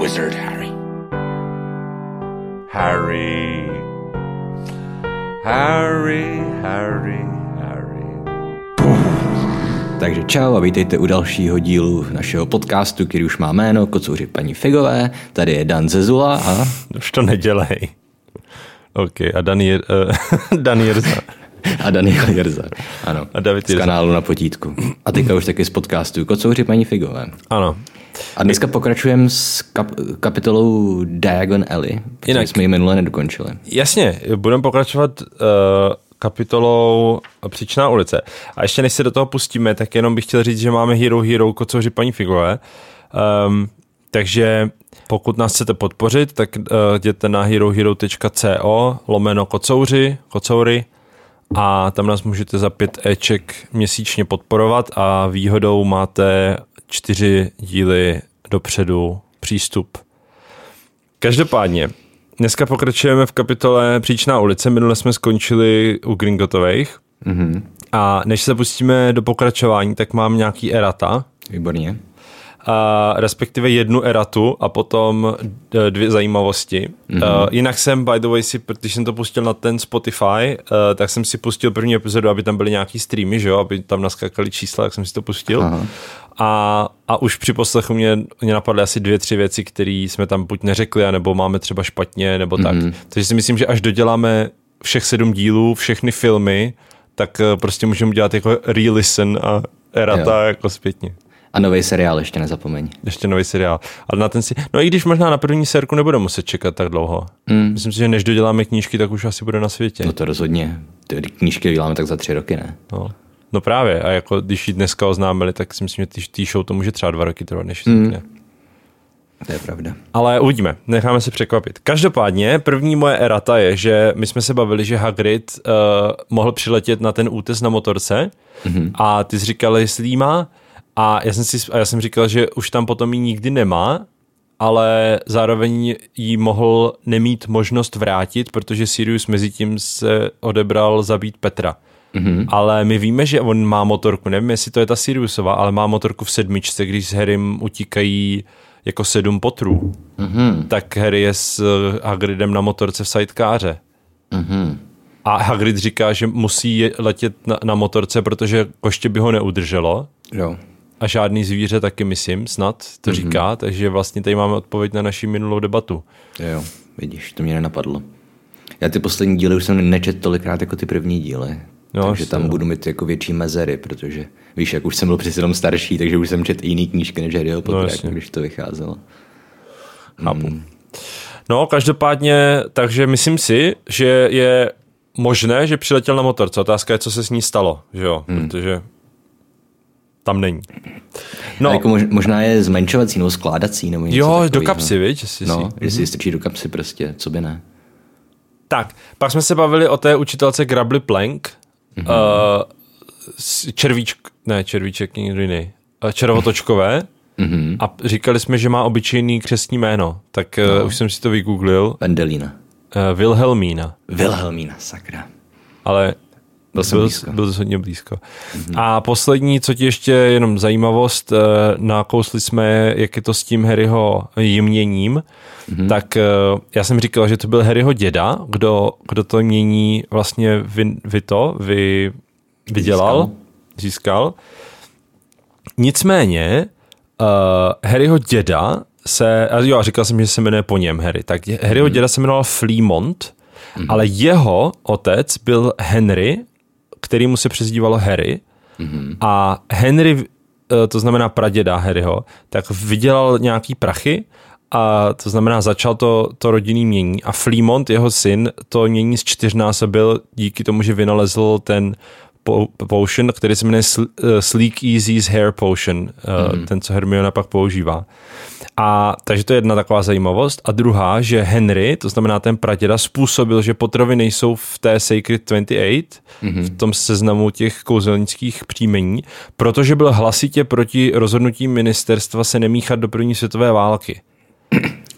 wizard Harry. Harry. Harry, Harry, Harry. Takže čau a vítejte u dalšího dílu našeho podcastu, který už má jméno Kocouři paní Figové. Tady je Dan Zezula a... Už to nedělej. OK, a Dan, je, uh, Dan Jirza. A Daniel Jirza. Ano, A David z Jirza. kanálu na potítku. A teďka už taky z podcastu Kocouři paní Figové. Ano. A dneska pokračujeme s kap- kapitolou Diagon Alley, protože Jinak- jsme ji minule nedokončili. Jasně, budeme pokračovat uh, kapitolou Příčná ulice. A ještě než se do toho pustíme, tak jenom bych chtěl říct, že máme Hero Hero kocouři paní Figové. Um, takže pokud nás chcete podpořit, tak uh, jděte na herohero.co lomeno kocouři, kocoury a tam nás můžete za pět Eček měsíčně podporovat a výhodou máte čtyři díly dopředu přístup. Každopádně, dneska pokračujeme v kapitole Příčná ulice, minule jsme skončili u Gringotových Mhm. a než se pustíme do pokračování, tak mám nějaký erata, Výborně. A respektive jednu eratu a potom d- dvě zajímavosti. Mm-hmm. Uh, jinak jsem, by the way, si, když jsem to pustil na ten Spotify, uh, tak jsem si pustil první epizodu, aby tam byly nějaký streamy, že jo, aby tam naskakaly čísla, tak jsem si to pustil. Aha. A, a už při poslechu mě, mě napadly asi dvě, tři věci, které jsme tam buď neřekli, nebo máme třeba špatně, nebo tak. Mhm. Mm-hmm. Takže si myslím, že až doděláme všech sedm dílů, všechny filmy, tak prostě můžeme dělat jako re-listen a erata Jo. jako zpětně. A nový seriál ještě nezapomeň. Ještě nový seriál. Ale na ten si... No i když možná na první sérku nebude muset čekat tak dlouho. Mm. Myslím si, že než doděláme knížky, tak už asi bude na světě. No to rozhodně. Ty knížky děláme tak za tři roky, ne? No. no právě. A jako když ji dneska oznámili, tak si myslím, že tý, show to může třeba dva roky trvat, než mm. To je pravda. Ale uvidíme, necháme se překvapit. Každopádně, první moje erata je, že my jsme se bavili, že Hagrid uh, mohl přiletět na ten útes na motorce mm-hmm. a ty jsi říkal, jestli jí má a já jsem, si, a já jsem říkal, že už tam potom ji nikdy nemá, ale zároveň jí mohl nemít možnost vrátit, protože Sirius mezi tím se odebral zabít Petra. Mm-hmm. Ale my víme, že on má motorku, nevím, jestli to je ta Siriusova, ale má motorku v sedmičce, když s Harrym utíkají jako sedm potrů. Mm-hmm. Tak Harry je s eh, Hagridem na motorce v sidekáře. Mhm. A Hagrid říká, že musí letět na, na motorce, protože koště by ho neudrželo. Jo. A žádný zvíře taky, myslím, snad to mm-hmm. říká, takže vlastně tady máme odpověď na naši minulou debatu. Jo, vidíš, to mě nenapadlo. Já ty poslední díly už jsem nečet tolikrát jako ty první díly. No, takže tam jo. budu mít jako větší mezery, protože víš, jak už jsem byl přece jenom starší, takže už jsem četl jiný knížky než Harryho Pottera, jasně. jako když to vycházelo. Chápu. No, každopádně, takže myslím si, že je možné, že přiletěl na motorce. Otázka je, co se s ní stalo, že jo, hmm. protože tam není. No. No, Jako mož, možná je zmenšovací nebo skládací nebo něco jo, do takovýho. kapsy, viď? Jestli No, si- jestli strčí do kapsy prostě, co by ne. Tak, pak jsme se bavili o té učitelce Grably Plank. Mm-hmm. Uh, červíčk, ne, červíček nikdy jiný. Uh, červotočkové. Mm-hmm. A říkali jsme, že má obyčejný křestní jméno. Tak uh, už jsem si to vygooglil. Vendelína. Uh, Wilhelmína. Wilhelmína, sakra. Ale Byl jsem byl, blízko. byl to hodně blízko. Mm-hmm. A poslední, co ti ještě jenom zajímavost, eh, nakousli jsme, jak je to s tím Harryho jměním, mm-hmm. tak eh, já jsem říkal, že to byl Harryho děda, kdo, kdo to jmění vlastně vy, vy to, vy, vydělal, získal. získal. Nicméně uh, Harryho děda se, a jo, a říkal jsem, že se jmenuje po něm Harry, tak Harryho děda se jmenoval Fleamont, ale jeho otec byl Henry, který mu se přezdívalo Harry a Henry, eh, to znamená praděda Harryho, tak vydělal nějaký prachy a to znamená začal to, to rodinný mění a Fleamont, jeho syn, to mění z čtyřnásobil díky tomu, že vynalezl ten po- potion, který se jmenuje eh, Sleek Easy's Hair Potion, mm. ten, co Hermiona pak používá. A takže to je jedna taková zajímavost. A druhá, že Henry, to znamená ten praděda, způsobil, že potravy nejsou v té Sacred 28, mm-hmm. v tom seznamu těch kouzelnických příjmení, protože byl hlasitě proti rozhodnutí ministerstva se nemíchat do první světové války.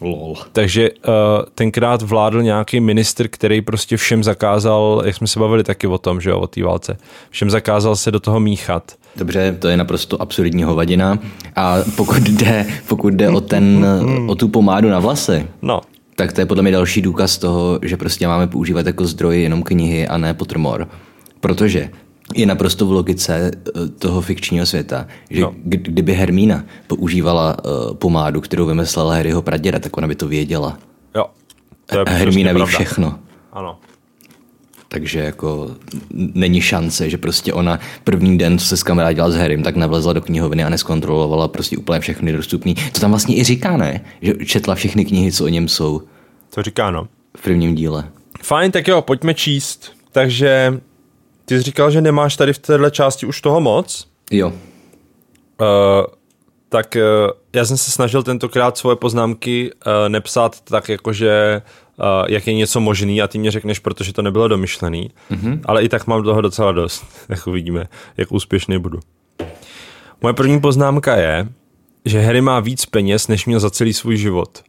Lol. Takže uh, tenkrát vládl nějaký ministr, který prostě všem zakázal, jak jsme se bavili taky o tom, že jo, o té válce, všem zakázal se do toho míchat. Dobře, to je naprosto absurdní hovadina. A pokud jde, pokud jde o, ten, o tu pomádu na vlasy, No, tak to je podle mě další důkaz toho, že prostě máme používat jako zdroj jenom knihy a ne potrmor. Protože je naprosto v logice eh, toho fikčního světa, že No. kdyby Hermína používala uh, pomádu, kterou vymyslela Harryho praděda, tak ona by to věděla. jo. To je A Hermína ví pravda. všechno. Ano. Takže jako není šance, že prostě ona první den, co se s kamarádila s Harrym, tak nevlezla do knihovny a neskontrolovala prostě úplně všechny dostupný. To tam vlastně i říká, ne? Že četla všechny knihy, co o něm jsou To říká, no. v prvním díle. Fajn, tak jo, pojďme číst. Takže ty jsi říkal, že nemáš tady v téhle části už toho moc. Jo, Uh, tak uh, já jsem se snažil tentokrát svoje poznámky uh, nepsat tak, jakože uh, jak je něco možný a ty mě řekneš, protože to nebylo domyšlený, mm-hmm. ale i tak mám toho docela dost. Tak uvidíme, jak úspěšný budu. Moje první poznámka je, že Harry má víc peněz, než měl za celý svůj život.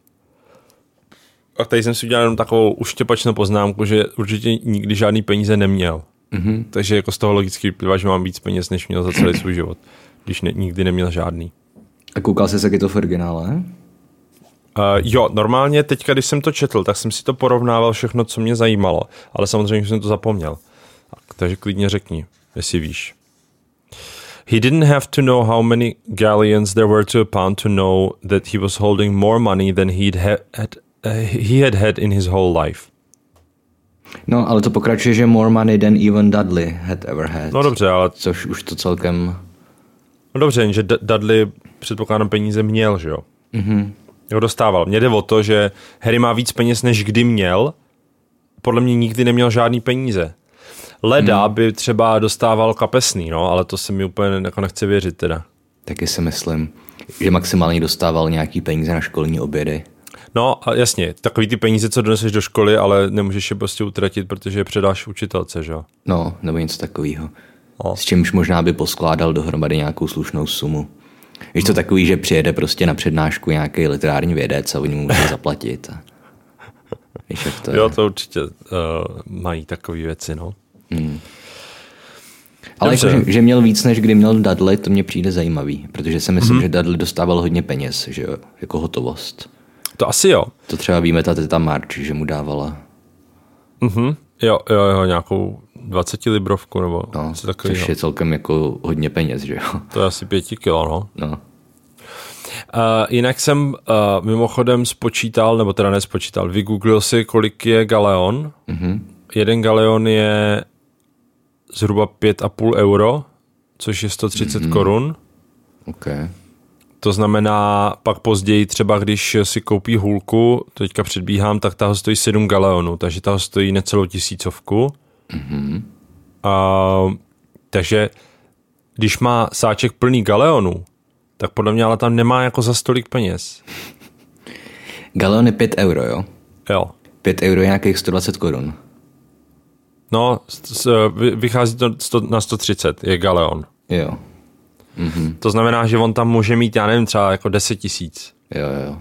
A tady jsem si udělal jenom takovou uštěpačnou poznámku, že určitě nikdy žádný peníze neměl. Mm-hmm. Takže jako z toho logicky vyplývá, že mám víc peněz, než měl za celý svůj život, když ne, nikdy neměl žádný. A koukal jsi se, jak je to v originále? Uh, jo, normálně teďka, když jsem to četl, tak jsem si to porovnával všechno, co mě zajímalo, ale samozřejmě jsem to zapomněl. Tak, takže klidně řekni, jestli víš. He didn't have to know how many galleons there were to a pound to know that he was holding more money than he'd ha- had, uh, he had had in his whole life. No, ale to pokračuje, že more money than even Dudley had ever had. No dobře, ale Což už to celkem... no dobře, D- Dudley předpokládám peníze měl, že jo? Mm-hmm. Jo, dostával. Mně jde o to, že Harry má víc peněz, než kdy měl. Podle mě nikdy neměl žádný peníze. Leda hmm. by třeba dostával kapesný, no, ale to se mi úplně jako nechce věřit teda. Taky si myslím, že maximálně dostával nějaký peníze na školní obědy. No a jasně, takový ty peníze, co doneseš do školy, ale nemůžeš je prostě utratit, protože je předáš učitelce, že jo? No, nebo něco takového. No. S čímž možná by poskládal dohromady nějakou slušnou sumu. Víš to takový, že přijede prostě na přednášku nějaký literární vědec a oni mu musí zaplatit. A... Víš, jak to je. Jo, to určitě uh, mají takové věci, no. Ale Dobře. jako, že, že, měl víc, než kdy měl Dudley, to mně přijde zajímavý, protože si myslím, mm-hmm. že Dudley dostával hodně peněz, že jo, jako hotovost. To asi jo. To třeba víme, ta teta March, že mu dávala, Mhm. Jo, jo, jo, nějakou 20 librovku nebo no, něco takového. což je celkem jako hodně peněz, že jo. To je asi pěti kilo, no. No. Uh, jinak jsem uh, mimochodem spočítal, nebo teda nespočítal, vygooglil si, kolik je galeon. Mm-hmm. Jeden galeon je zhruba 5,5 euro, což je 130 mm-hmm. korun. OK. To znamená, pak později třeba, když si koupí hůlku, teďka předbíhám, tak ta ho stojí 7 galeonů, takže ta ho stojí necelou tisícovku. Mm-hmm. Uh, takže když má sáček plný galeonů, tak podle mě ale tam nemá jako za stolik peněz. Galeon je 5 euro, jo? Jo. 5 euro je nějakých 120 korun. No, vychází to na 130, je galeon. Jo. Mm-hmm. To znamená, že on tam může mít, já nevím, třeba jako 10 tisíc. Jo, jo.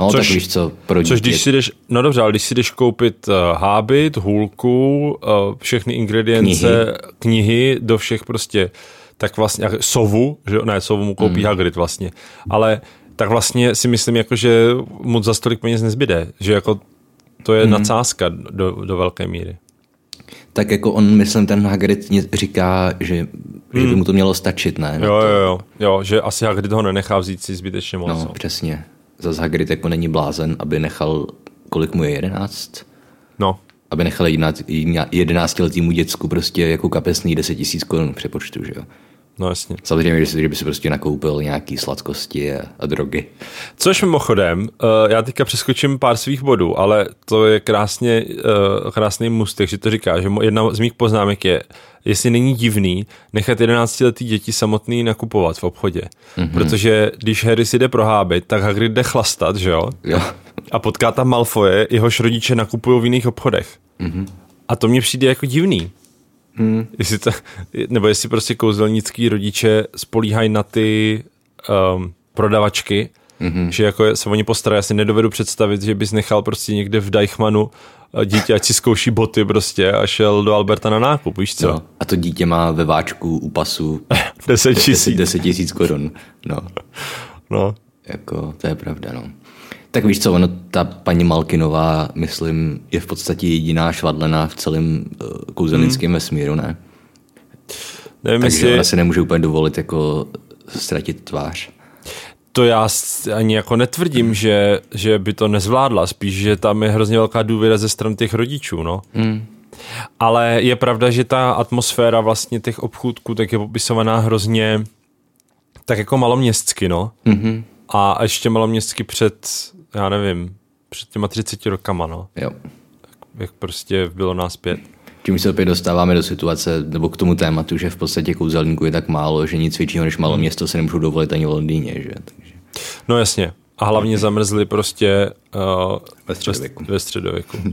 No, Což- tak víš co, pro Což když si jdeš, no dobře, ale když si jdeš koupit uh, hábit, hůlku, uh, všechny ingredience, knihy. knihy do všech prostě, tak vlastně, sovu, že ne, sovu mu koupí mm. Hagrid vlastně, ale tak vlastně si myslím, jako, že moc za stolik peněz nezbyde, že jako to je mm. nadsázka do, do velké míry. Tak jako on, myslím, ten Hagrid říká, že, že by mu to mělo stačit, ne? Hmm. Jo, jo, jo, jo, že asi Hagrid ho nenechá vzít si zbytečně moc. No, No, přesně. Zas Hagrid jako není blázen, aby nechal, kolik mu je, jedenáct? no. Aby nechal jedenáctiletýmu děcku prostě jako kapesný 10 tisíc korun přepočtu, že jo? No jasně. Samozřejmě, že, by si prostě nakoupil nějaký sladkosti a, a drogy. Což mimochodem, uh, já teďka přeskočím pár svých bodů, ale to je krásně, uh, krásný mustek, že to říká, že jedna z mých poznámek je, jestli není divný nechat 11-letý děti samotný nakupovat v obchodě. Mm-hmm. Protože když Harry si jde prohábit, tak Hagrid jde chlastat, že jo? Jo. A potká tam Malfoje, jehož rodiče nakupují v jiných obchodech. Mm-hmm. A to mně přijde jako divný. Hmm. Jestli to, nebo jestli prostě kouzelnický rodiče spolíhají na ty um, prodavačky Mm-hmm. Že jako se oni postarají, já si nedovedu představit, že bys nechal prostě někde v Deichmanu eh, dítě, ať si zkouší boty prostě a šel do Alberta na nákup, víš co? No. A to dítě má ve váčku u pasu 10 tisíc. 10 tisíc korun. No. No. Jako, to je pravda, no. Tak víš co, ono, ta paní Malkinová, myslím, je v podstatě jediná švadlená v celém uh, kouzelnickém hmm. vesmíru, ne? Nevím, Takže jestli... ona si nemůže úplně dovolit jako ztratit tvář. To já ani jako netvrdím, že, že by to nezvládla, spíš, že tam je hrozně velká důvěra ze stran těch rodičů, no. Hmm. Ale je pravda, že ta atmosféra vlastně těch obchůdků tak je popisovaná hrozně tak jako maloměstsky, no. Mm-hmm. A ještě maloměstsky před, já nevím, před těma 30 rokama, no. Jo. Jak prostě bylo nás pět. Tím se opět dostáváme do situace, nebo k tomu tématu, že v podstatě kouzelníků je tak málo, že nic většího než malo město se nemůžou dovolit ani v Londýně, že? Takže. No jasně. A hlavně zamrzli prostě uh, Ve středověku. Ve středověku.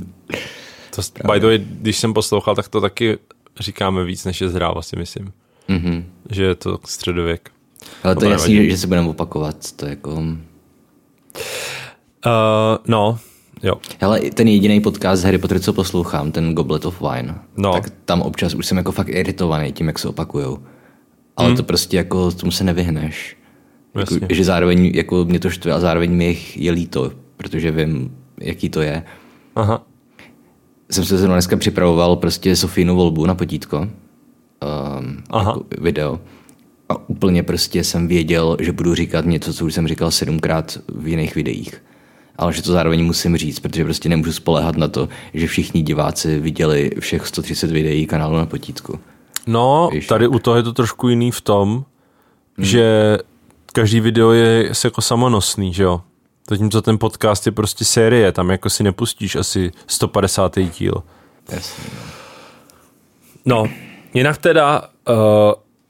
To, by the way, když jsem poslouchal, tak to taky říkáme víc, než je zhráva, si myslím. Mm-hmm. Že je to středověk. Ale to je jasný, že, že se budeme opakovat, to jako... Uh, no, jo. Hele, ten jediný podcast z Harry Potter, co poslouchám, ten Goblet of Wine, No. tak tam občas už jsem jako fakt iritovaný tím, jak se opakujou. Ale to prostě jako tomu se nevyhneš. Jako, Hmm. Jasně. že zároveň jako mě to štve a zároveň mi jich je líto, protože vím, jaký to je. Aha. Jsem se zrovna dneska připravoval prostě Sofínu volbu na potítko. Um, Aha. jako video. A úplně prostě jsem věděl, že budu říkat něco, co už jsem říkal sedmkrát v jiných videích. Ale že to zároveň musím říct, protože prostě nemůžu spolehat na to, že všichni diváci viděli všech 130 videí kanálu na potítku. No, Víš, tady u toho je to trošku jiný v tom, že každý video je jako samonosný, že jo? Zatímco ten podcast je prostě série, tam jako si nepustíš asi 150. díl. Jasně, no. No, jinak teda uh,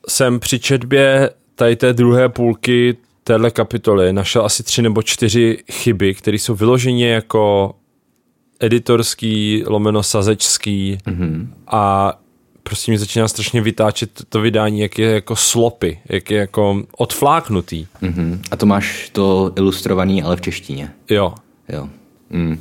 jsem při četbě tady té druhé půlky téhle kapitoly našel asi tři nebo čtyři chyby, které jsou vyloženě jako editorský, lomeno sazečský mm-hmm. a prostě mi začíná strašně vytáčet to vydání, jak je jako slopy, jak je jako odfláknutý. Mhm. A to máš to ilustrovaný, ale v češtině. Jo, Jo. Mm. uh,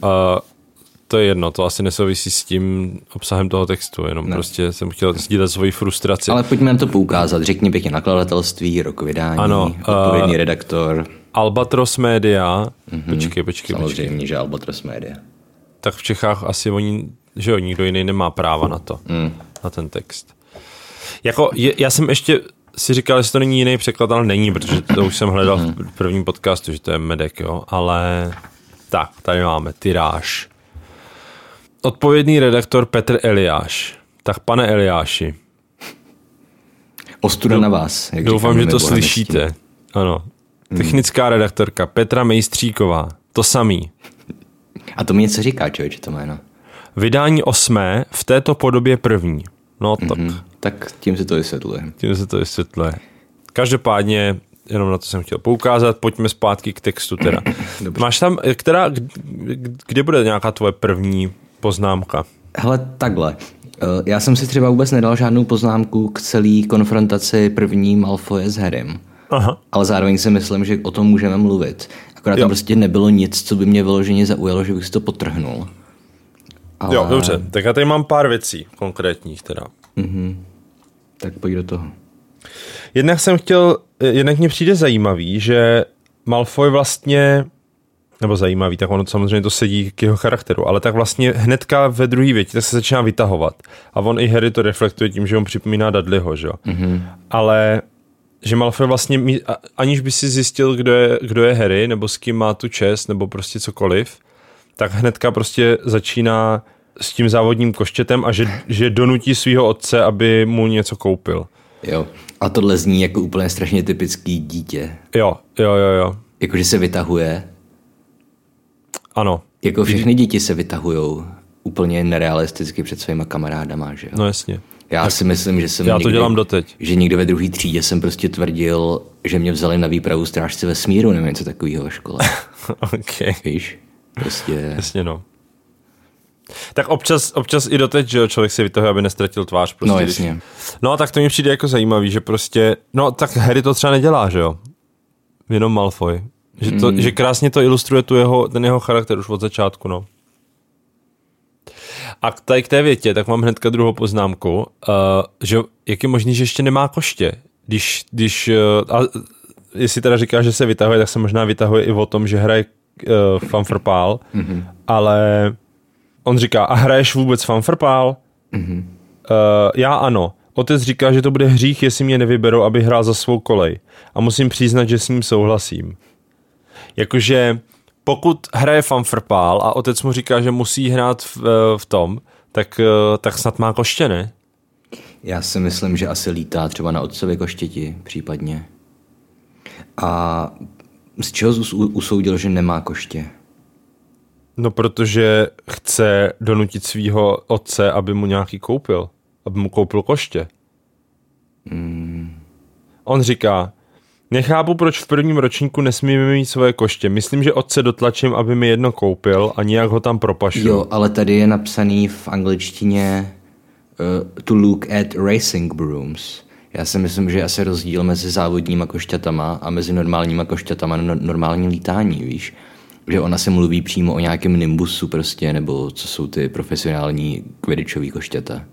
to je jedno, to asi nesouvisí s tím obsahem toho textu, jenom ne. prostě jsem chtěl sdílet svoji frustraci. Ale pojďme na to poukázat. Řekni pěkně nakladatelství, rok vydání, Ano, odpovědný eh, redaktor. Albatros Media, mm-hmm. počkej, počkej, počkej, Samozřejmě, že Albatros Media. tak v Čechách asi oni, že jo, nikdo jiný nemá práva na to, mm. na ten text. Jako, je, já jsem ještě si říkal, jestli to není jiný překlad, ale není, protože to už jsem hledal v prvním podcastu, že to je Medek, jo, ale tak, tady máme tiráž. Odpovědný redaktor Petr Eliáš. Tak pane Eliáši, Ostuda na vás. Jak doufám, říkáme že to slyšíte. Ano. Technická redaktorka Petra Mejstříková. To samý. A to mi něco říká, člověče, to jméno. Vydání osmé, v této podobě první. No tak, mm-hmm. Hm, tak tím si to vysvětluje. tím se to vysvětluje. Každopádně, jenom na to jsem chtěl poukázat, pojďme zpátky k textu teda. Dobře. Máš tam, která, kde bude nějaká tvoje první poznámka? Hele, takhle. Eh, Já jsem si třeba vůbec nedal žádnou poznámku k celé konfrontaci první Malfoje s Harrym. Aha. Ale zároveň si myslím, že o tom můžeme mluvit. Akorát Jo. tam prostě nebylo nic, co by mě vyloženě zaujalo, že bych si to potrhnul. Ale... Jo, dobře. Tak já tady mám pár věcí konkrétních teda. Tak pojď do toho. Jednak jsem chtěl, jednak mě přijde zajímavý, že Malfoy vlastně, nebo zajímavý, tak ono samozřejmě to sedí k jeho charakteru, ale tak vlastně hnedka ve druhé větě tak se začíná vytahovat. A on i Harry to reflektuje tím, že on připomíná Dudleyho, že jo. Mm-hmm. Ale že Malfoy vlastně, aniž by si zjistil, kdo je, kdo je Harry, nebo s kým má tu čest, nebo prostě cokoliv, tak hnedka prostě začíná s tím závodním koštětem a že, že donutí svého otce, aby mu něco koupil. Jo. A tohle zní jako úplně strašně typický dítě. Jo, jo, jo, jo. Jakože se vytahuje. Ano, Jako všechny děti se vytahujou úplně nerealisticky před svýma kamarádama, že jo? no jasně. Já si myslím, že jsem Já to někdy, dělám doteď. Že někde ve druhé třídě jsem prostě tvrdil, že mě vzali na výpravu strážce vesmíru nebo něco takového ve škole. ok, Víš? Prostě... jasně no. Tak občas, občas i doteď, že jo, člověk si vytahuje, aby nestratil tvář. Prostě, No když- jasně. No tak to mi přijde jako zajímavý, že prostě, no tak Harry to třeba nedělá, že jo. Jenom Malfoy. Že, to, mm. že krásně to ilustruje tu jeho, ten jeho charakter už od začátku, no. A tady k té větě, tak mám hnedka druhou poznámku, uh, že jak je možný, že ještě nemá koště, když, když uh, a jestli teda říká, že se vytahuje, tak se možná vytahuje i o tom, že hraje uh, fanfrpál, mm-hmm. ale on říká, a hraješ vůbec fanfrpál? Mm-hmm. Uh, já ano. Otec říká, že to bude hřích, jestli mě nevyberou, aby hrál za svou kolej. A musím přiznat, že s ním souhlasím. Jakože pokud hraje fanfrpál a otec mu říká, že musí hrát v, eh, v tom, tak, eh, tak snad má koště, ne? Já si myslím, že asi lítá třeba na otcově koštěti případně. A z čeho usoudil, že nemá koště? No, protože chce donutit svého otce, aby mu nějaký koupil. Aby mu koupil koště. Hmm. On říká, nechápu, proč v prvním ročníku nesmíme mít svoje koště. Myslím, že otce dotlačím, aby mi jedno koupil a nějak ho tam propašu. Jo, ale tady je napsaný v angličtině uh, to look at racing brooms. Já si myslím, že je asi rozdíl mezi závodníma košťatama a mezi normálníma košťatama na normální lítání, víš? Že ona se mluví přímo o nějakém nimbusu prostě, nebo co jsou ty profesionální kvidičový košťata.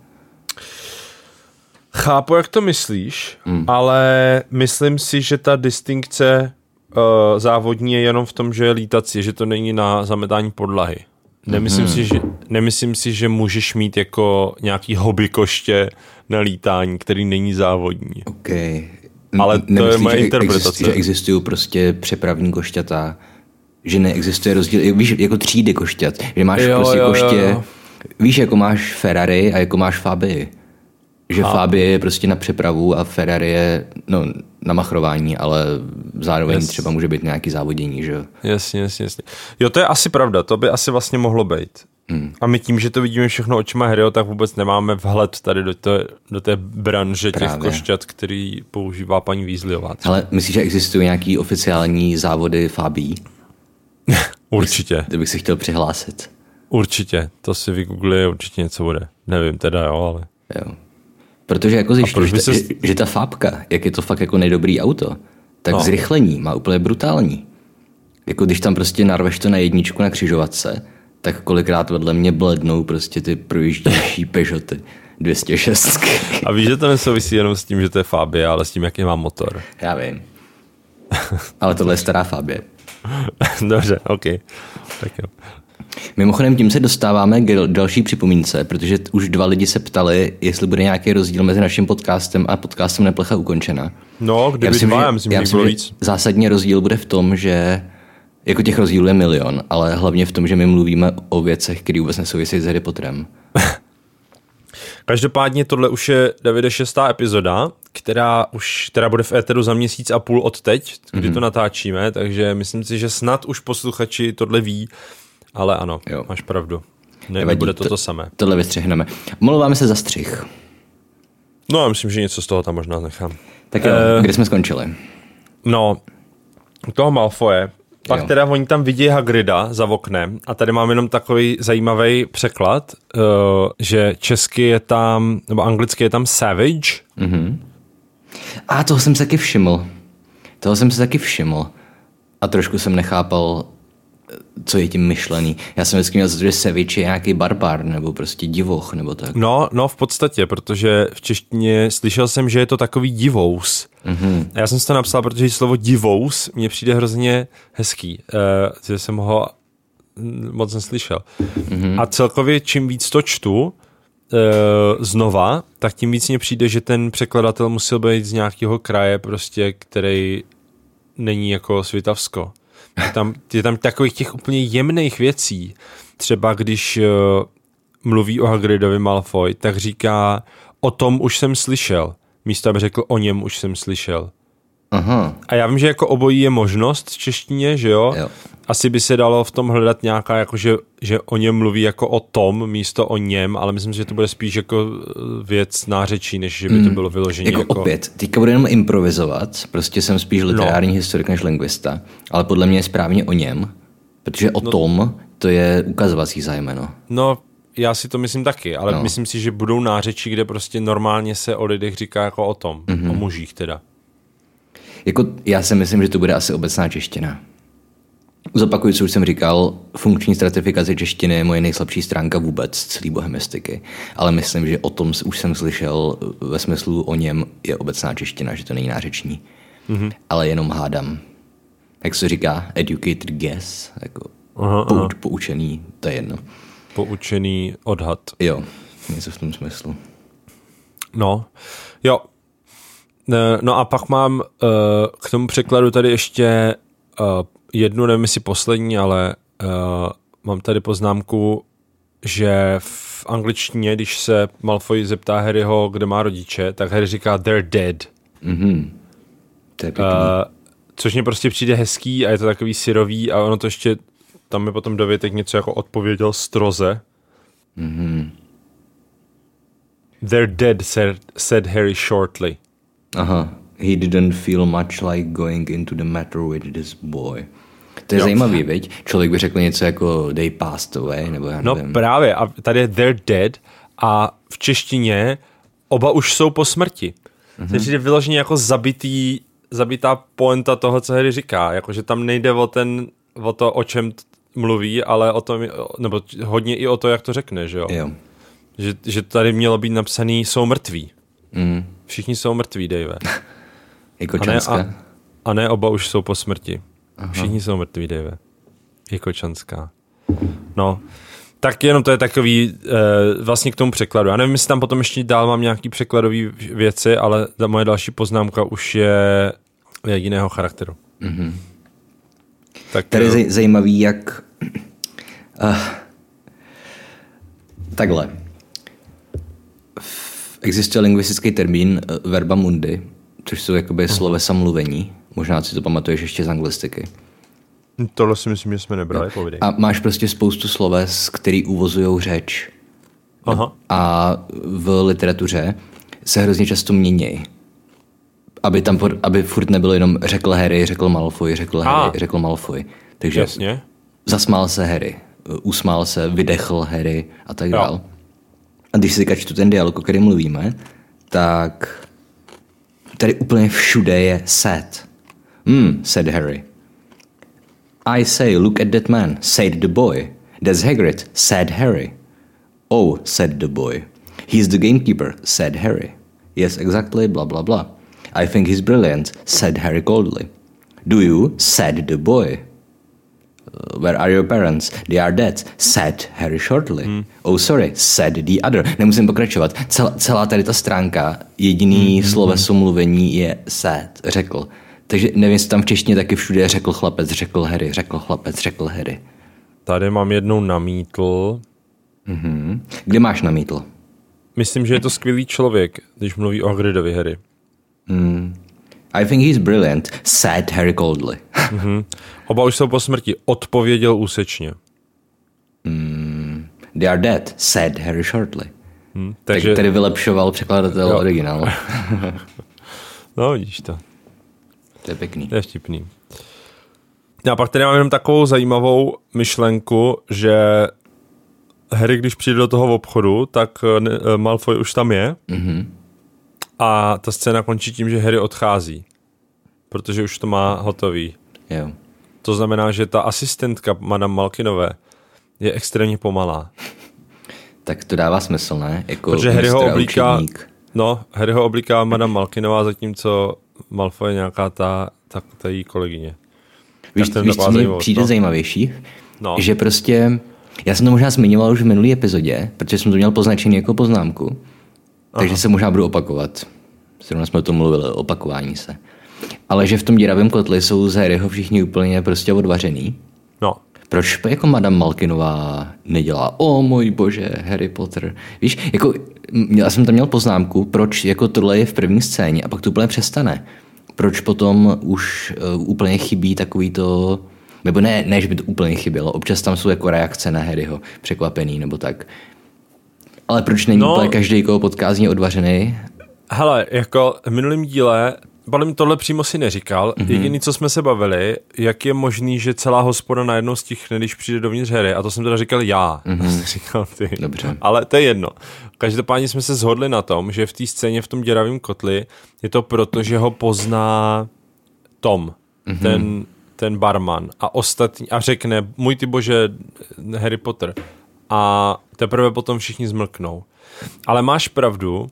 Chápu, jak to myslíš, hmm. ale myslím si, že ta distinkce uh, závodní je jenom v tom, že je lítací, že to není na zametání podlahy. Nemyslím, hmm. si, že, nemyslím si, že můžeš mít jako nějaký hobby koště na lítání, který není závodní. OK. Ale to Nemyslíš, je moje že interpretace. Existují, že existují prostě přepravní košťata, že neexistuje rozdíl, víš, jako třídy košťat, že máš jo, prostě jo, koště, jo, jo. víš, jako máš Ferrari a jako máš Fabii. Že a... Fabie je prostě na přepravu a Ferrari je no, na machrování, ale zároveň yes. třeba může být nějaký závodění, že Jasně, jasně, jasně. Jo, to je asi pravda, to by asi vlastně mohlo být. Hmm. A my tím, že to vidíme všechno očima Harryho, tak vůbec nemáme vhled tady do té, do té branže Právě. těch košťat, který používá paní Weasleyová. Ale myslíš, že existují nějaký oficiální závody Fabí? určitě. Kdybych si chtěl přihlásit. Určitě, to si vygooglí, určitě něco bude. Nevím teda, jo, ale... Jo. Protože jako zjišťuju, že, se... že, že ta fábka, jak je to fakt jako nejdobrý auto, tak no. zrychlení má úplně brutální. Jako když tam prostě narveš to na jedničku na křižovatce, tak kolikrát vedle mě blednou prostě ty projíždější Peugeoty 206. A víš, že to nesouvisí jenom s tím, že to je Fabia, ale s tím, jaký má motor. Já vím. Ale tohle je stará Fabie. Dobře, OK. Tak jo. Mimochodem tím se dostáváme k další připomínce, protože už dva lidi se ptali, jestli bude nějaký rozdíl mezi naším podcastem a podcastem Neplecha ukončena. No, kdyby já myslím, dva, já myslím, já myslím, že zásadně rozdíl bude v tom, že jako těch rozdílů je milion, ale hlavně v tom, že my mluvíme o věcech, které vůbec nesouvisí s Harry Potterem. Každopádně tohle už je Davide šestá epizoda, která už která bude v éteru za měsíc a půl od teď, kdy mm-hmm. to natáčíme, takže myslím si, že snad už posluchači tohle ví, ale ano, jo. máš pravdu. Ne, Nevadí, nebude to to, samé. Tohle vystřihneme. Mluváme se za střih. No, já myslím, že něco z toho tam možná nechám. Tak jo, uh, kde jsme skončili? No, u toho Malfoje. Pak jo. teda oni tam vidí Hagrida za oknem a tady mám jenom takový zajímavý překlad, uh, že česky je tam, nebo anglicky je tam savage. Mm-hmm. A toho jsem se taky všiml. Toho jsem se taky všiml. A trošku jsem nechápal, co je tím myšlený. Já jsem vždycky měl za to, že Sevič je nějaký barbar, nebo prostě divoch, nebo tak. No, no v podstatě, protože v češtině slyšel jsem, že je to takový divous. Mm-hmm. A já jsem si to napsal, protože slovo divous mně přijde hrozně hezký, uh, že jsem ho moc neslyšel. Mm-hmm. A celkově čím víc to čtu, uh, znova, tak tím víc mně přijde, že ten překladatel musel být z nějakého kraje prostě, který není jako Svitavsko. Je tam, je tam takových těch úplně jemných věcí. Třeba když uh, mluví o Hagridovi Malfoy, tak říká, o tom už jsem slyšel. Místo, aby řekl, o něm už jsem slyšel. Aha. A já vím, že jako obojí je možnost v češtině, že jo? jo. Asi by se dalo v tom hledat nějaká, jako že, že o něm mluví jako o tom místo o něm, ale myslím, že to bude spíš jako eh, věc nářečí, než že by to hmm. bylo vyloženě jako, jako... opět, teďka budu jenom improvizovat, prostě jsem spíš literární no. historik než lingvista, ale podle mě je správně o něm, protože o no. tom to je ukazovací zájmeno. No, já si to myslím taky, ale no. myslím si, že budou nářečí, kde prostě normálně se o lidech říká jako o tom, mm-hmm. o mužích teda. Jako já si myslím, že to bude asi obecná čeština. Zopakuju, co už jsem říkal, funkční stratifikace češtiny je moje nejslabší stránka vůbec celý bohemistiky. Ale myslím, že o tom už jsem slyšel ve smyslu o něm je obecná čeština, že to není nářeční. Mm-hmm. Ale jenom hádám. Jak se říká, educated guess, jako aha, pou, aha. poučený, to je jedno. Poučený odhad. Jo, něco v tom smyslu. No, jo. No a pak mám uh, k tomu překladu tady ještě uh, jednu, nevím jestli poslední, ale uh, mám tady poznámku, že v angličtině, když se Malfoy zeptá Harryho, kde má rodiče, tak Harry říká they're dead. Mm-hmm. To je Uh, což mě prostě přijde hezký a je to takový syrový a ono to ještě, tam je potom dovětek něco jako odpověděl stroze. Mm-hmm. They're dead, said, said Harry shortly. Aha. He didn't feel much like going into the matter with this boy. To je jo. zajímavý, viď? Člověk by řekl něco jako they passed away, nebo já no nevím. No právě, a tady je they're dead a v češtině oba už jsou po smrti. Mm-hmm. Takže je vyloženě jako zabitý, zabitá poenta toho, co Harry říká. Jakože tam nejde o, ten, o to, o čem mluví, ale o tom, nebo hodně i o to, jak to řekne, že jo? jo. Že, že tady mělo být napsaný jsou mrtví. Mm. Všichni jsou mrtví, Dave. jako a ne, a, a ne oba už jsou po smrti. Aha. Všichni jsou mrtví, Dave. Jako Čanská. No, tak jenom to je takový uh, vlastně k tomu překladu. Já nevím, jestli tam potom ještě dál mám nějaký překladové věci, ale ta moje další poznámka už je, je jiného charakteru. Mm-hmm. Tak, Tady je zajímavý, jak uh, takhle. Existuje lingvistický termín uh, verba mundi, což jsou jakoby uh-huh. slovesa mluvení. Možná si to pamatuješ ještě z anglistiky. Tohle si myslím, že jsme nebrali, povídej. A máš prostě spoustu sloves, který uvozují řeč. Aha. A v literatuře se hrozně často mění. Aby tam, aby furt nebylo jenom řekl Harry, řekl Malfoy, řekl Harry, a. řekl Malfoy. Takže Jasně. zasmál se Harry, usmál se, vydechl Harry a tak dále. A když si kačtu ten dialog, o kterém mluvíme, tak tady úplně všude je set. Hmm, said Harry. I say, look at that man, said the boy. That's Hagrid, said Harry. Oh, said the boy. He's the gamekeeper, said Harry. Yes, exactly, blah blah blah. I think he's brilliant, said Harry coldly. Do you? said the boy. Uh, where are your parents? They are dead, said Harry shortly. Hmm. Oh, sorry, said the other. Nemusím pokračovat. Cel, celá tady ta stránka, jediný hmm. sloveso mluvení je said, řekl. Takže nevím, jestli tam v češtině taky všude řekl chlapec, řekl Harry, řekl chlapec, řekl Harry. Tady mám jednou namítl. Mm-hmm. Kde máš namítl? Myslím, že je to skvělý člověk, když mluví o Hagridovi Harry. Mm. I think he's brilliant, said Harry coldly. mm-hmm. Oba už jsou po smrti, odpověděl úsečně. Mm. They are dead, said Harry shortly. Hmm, takže... Tak tedy vylepšoval překladatel jo. originál. no, vidíš to. To je pěkný. To je vtipný. A pak tady mám jenom takovou zajímavou myšlenku, že Harry, když přijde do toho obchodu, tak eh, Malfoy už tam je. Mm-hmm. A ta scéna končí tím, že Harry odchází. Protože už to má hotový. Jo. To znamená, že ta asistentka Madame Malkinové je extrémně pomalá. Tak to dává smysl, ne? Jako Protože Harryho oblíká, no, Harryho oblíká Madame Malkinová, zatímco Malfoy nějaká ta, ta, ta její kolegyně. Víš, víš co mi přijde no. zajímavější? No. Že prostě, já jsem to možná zmiňoval už v minulý epizodě, protože jsem to měl poznačený jako poznámku, Aha. takže se možná budu opakovat. Zrovna jsme o tom mluvili, opakování se. Ale že v tom děravém kotli jsou z Harryho všichni úplně prostě odvařený. Proč jako Madame Malkinová nedělá, o můj bože, Harry Potter. Víš, jako já jsem tam měl poznámku, proč jako tohle je v první scéně a pak to úplně přestane. Proč potom už uh, úplně chybí takový to, nebo ne, ne, že by to úplně chybělo, občas tam jsou jako reakce na Harryho, překvapený nebo tak. Ale proč není no, úplně každý, koho potkázní odvařený? Hele, jako v minulém díle Balím tohle přímo si neříkal. Mm-hmm. Jediný, co jsme se bavili, jak je možný, že celá hospoda najednou stichne, když přijde dovnitř hry. A to jsem teda říkal já. Mm-hmm. říkal ty. Dobře. Ale to je jedno. Každopádně jsme se shodli na tom, že v té scéně v tom děravém kotli je to proto, že ho pozná Tom. Mm-hmm. Ten ten barman a ostatní a řekne, můj ty bože, Harry Potter. A teprve potom všichni zmlknou. Ale máš pravdu,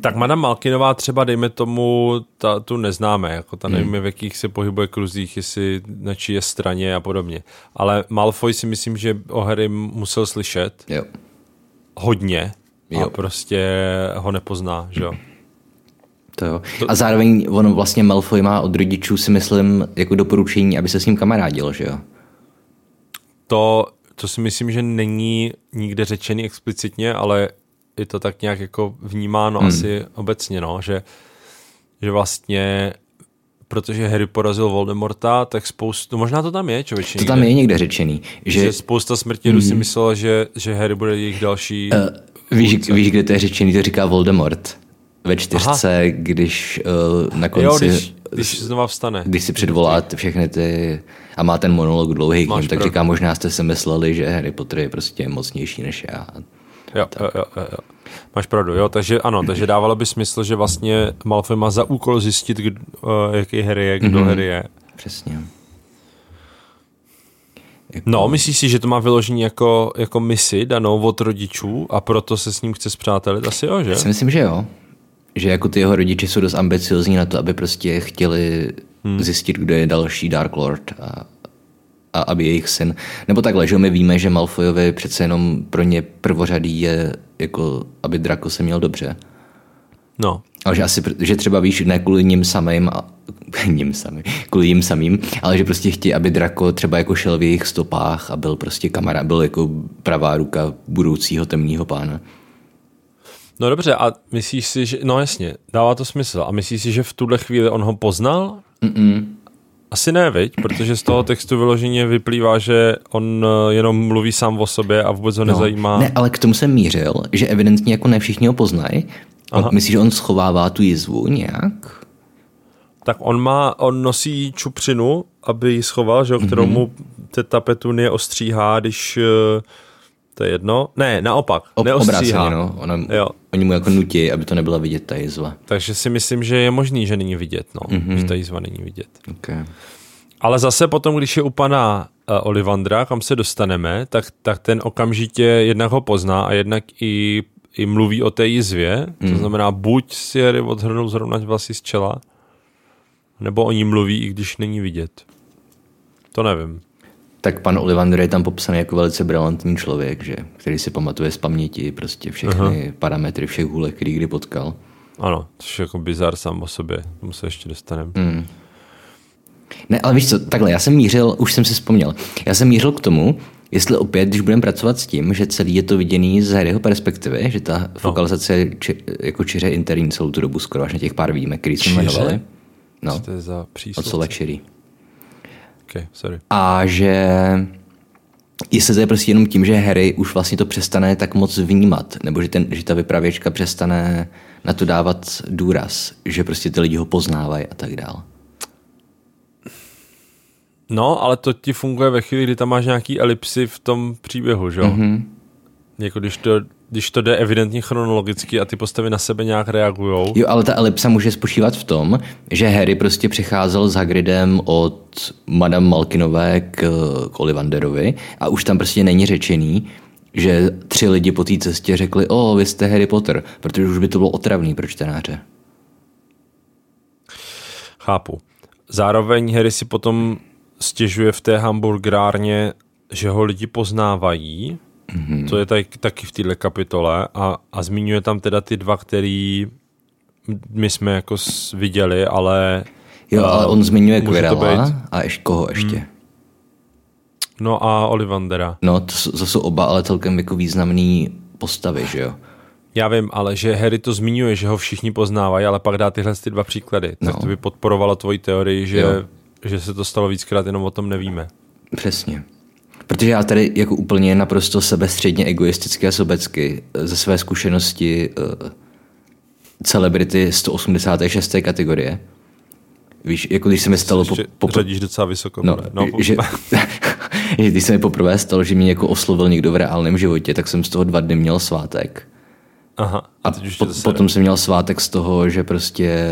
tak Madame Malkinová třeba, dejme tomu, ta, tu neznáme, jako ta nevíme, hmm. v jakých se pohybuje kruzích, jestli na čí je straně a podobně. Ale Malfoy si myslím, že o Harry musel slyšet Jo. hodně Jo. a prostě ho nepozná, že jo. To jo. A zároveň on vlastně Malfoy má od rodičů si myslím jako doporučení, aby se s ním kamarádil, že jo? To, to si myslím, že není nikde řečený explicitně, ale je to tak nějak jako vnímáno hmm. asi obecně, no, že, že vlastně protože Harry porazil Voldemorta, tak spoustu, možná to tam je, člověče. To tam je někde řečený, že, že spousta smrtědů si myslela, že, že Harry bude jejich další... uh, víš, víš, kde to je řečený, to říká Voldemort ve čtyřce, Aha. když uh, na konci... Jo, když, když znova vstane. Když si předvolá všechny ty... A má ten monolog dlouhý, Máš tak pravdu. říká, možná jste si mysleli, že Harry Potter je prostě mocnější než já. Jo, jo, jo, jo. Máš pravdu, jo, takže ano, takže dávalo by smysl, že vlastně Malfoy má za úkol zjistit, kdo, uh, jaký Harry je, kdo mm-hmm. Harry je. Přesně. No, myslíš si, že to má vyložení jako, jako misi danou od rodičů a proto se s ním chce zpřátelit? Asi jo, že? Já si myslím, že jo. Že jako ty jeho rodiče jsou dost ambiciozní na to, aby prostě chtěli hmm. zjistit, kdo je další Dark Lord a, a aby jejich syn. Nebo takhle, že my víme, že Malfoyovi přece jenom pro ně prvořadý je jako, aby Draco se měl dobře. No, Ale že asi, že třeba víš, ne kvůli ním samým, a, ním samým, kvůli jim samým, ale že prostě chtějí, aby Draco třeba jako šel v jejich stopách a byl prostě kamarád, byl jako pravá ruka budoucího temního pána. no dobře, a myslíš si, že, no jasně, dává to smysl. A myslíš si, že v tuhle chvíli on ho poznal? Mm-mm. Asi ne, viď? Protože z toho textu vyloženě vyplývá, že on eh, jenom mluví sám o sobě a vůbec ho No. nezajímá. Ne, ale k tomu jsem mířil, že evidentně jako ne všichni ho poznají. Myslíš, že on schovává tu jizvu nějak? Tak on má, on nosí čupřinu, aby ji schoval, že jo, kterou mu teta Petunie ostříhá, když eh, to je jedno. Ne, naopak, Ob, neostříhá. obráceně, no. Ona, Jo. Oni mu jako nutí, aby to nebyla vidět ta jizva. Takže si myslím, že je možný, že není vidět, no. Mhm. Mm-hmm. Že ta jízva není vidět. Okay. Ale zase potom, když je u pana uh, Olivandra, kam se dostaneme, tak, tak ten okamžitě jednak ho pozná a jednak i, i mluví o té jizvě. Mhm. To znamená, buď si Harry odhrnul zrovna vlasy z čela, nebo o ní mluví, i když není vidět. To nevím. Tak pan Olivander je tam popsaný jako velice brilantní člověk, že? který si pamatuje z paměti prostě všechny uh-huh. parametry všech hůlek, který kdy potkal. Ano, což je jako bizar sám o sobě. Tomu se ještě dostaneme. Mm. Ne, ale víš co, takhle, já jsem mířil, už jsem si vzpomněl, já jsem mířil k tomu, jestli opět, když budeme pracovat s tím, že celý je to viděný z Harryho perspektivy, že ta fokalizace je či, jako čiře interní celou tu dobu, skoro až na těch pár výjimek, který jsme jmenovali. No, Co to je za od slova čirý. Okay, sorry. A že jestli to je prostě jenom tím, že Harry už vlastně to přestane tak moc vnímat, nebo že, ten, že ta vypravěčka přestane na to dávat důraz, že prostě ty lidi ho poznávají a tak dál. No, ale to ti funguje ve chvíli, kdy tam máš nějaký elipsy v tom příběhu, že jo? Mhm. Mm-hmm. Jako když to, když to jde evidentně chronologicky a ty postavy na sebe nějak reagujou. Jo, ale ta elipsa může spočívat v tom, že Harry prostě přecházel s Hagridem od Madame Malkinové k, k Olivanderovi a už tam prostě není řečený, že tři lidi po té cestě řekli, o, vy jste Harry Potter, protože už by to bylo otravný pro čtenáře. Chápu. Zároveň Harry si potom stěžuje v té hamburgerárně, že ho lidi poznávají. Mm-hmm. To je tak, taky v této kapitole a, a zmiňuje tam teda ty dva, který my jsme jako viděli, ale Jo, ale on zmiňuje být. a ještě koho ještě. Hmm. no a Olivandera. No, to, jsou- to jsou oba ale celkem jako významný postavy, že jo? Já vím, ale že Harry to zmiňuje, že ho všichni poznávají, ale pak dá tyhle ty dva příklady. No. Tak to by podporovalo tvoji teorii, že, Jo. že se to stalo víckrát, jenom o tom nevíme. Přesně. Protože já tady jako úplně naprosto sebestředně egoisticky a sobecky eh, ze své zkušenosti uh, celebrity 186. kategorie. Víš, jako když se mi stalo po, po, řadíš docela vysoko. no, no že, že když se mi poprvé stalo, že mě jako oslovil někdo v reálném životě, tak jsem z toho dva dny měl svátek. Aha, a A teď už po, potom jsem měl svátek z toho, že prostě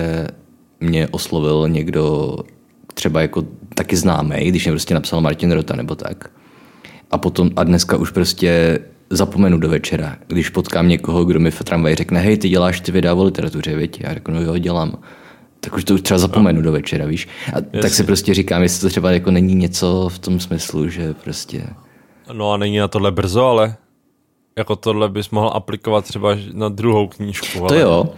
mě oslovil někdo třeba jako taky známý, když mě prostě napsal Martin Rota nebo tak. A potom, a dneska už prostě zapomenu do večera, když potkám někoho, kdo mi v tramvaji řekne, hej, ty děláš ty videa o literatuře, viď? Já řeknu, no jo, dělám. Tak už to už třeba zapomenu no. do večera, víš? A Jasně. tak si prostě říkám, jestli to třeba jako není něco v tom smyslu, že prostě... No a není na tohle brzo, ale jako tohle bys mohl aplikovat třeba na druhou knížku. Ale... To jo,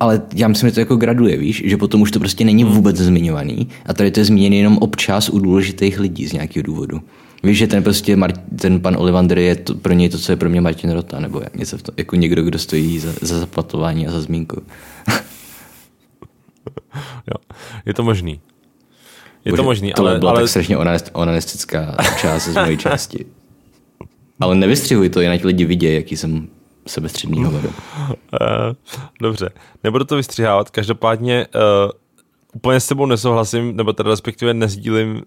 ale já myslím, že to jako graduje, víš, že potom už to prostě není hmm. vůbec zmiňovaný a tady to je zmíněné jenom občas u důležitých lidí z nějakého důvodu. Víš, že ten prostě ten pan Olivander je to, pro něj to, co je pro mě Martin Rota, nebo něco v tom, jako někdo, kdo stojí za, za zaplatování a za zmínku. jo, je to možný. Je Bože, to možný, ale... byla ale... tak strašně onanistická část z mojí části. Ale nevystřihuj to, jen ať lidi vidí, jaký jsem sebestředný hovado. Uh, dobře, nebudu to vystřihávat. Každopádně uh, úplně s tebou nesouhlasím, nebo teda respektive nezdílím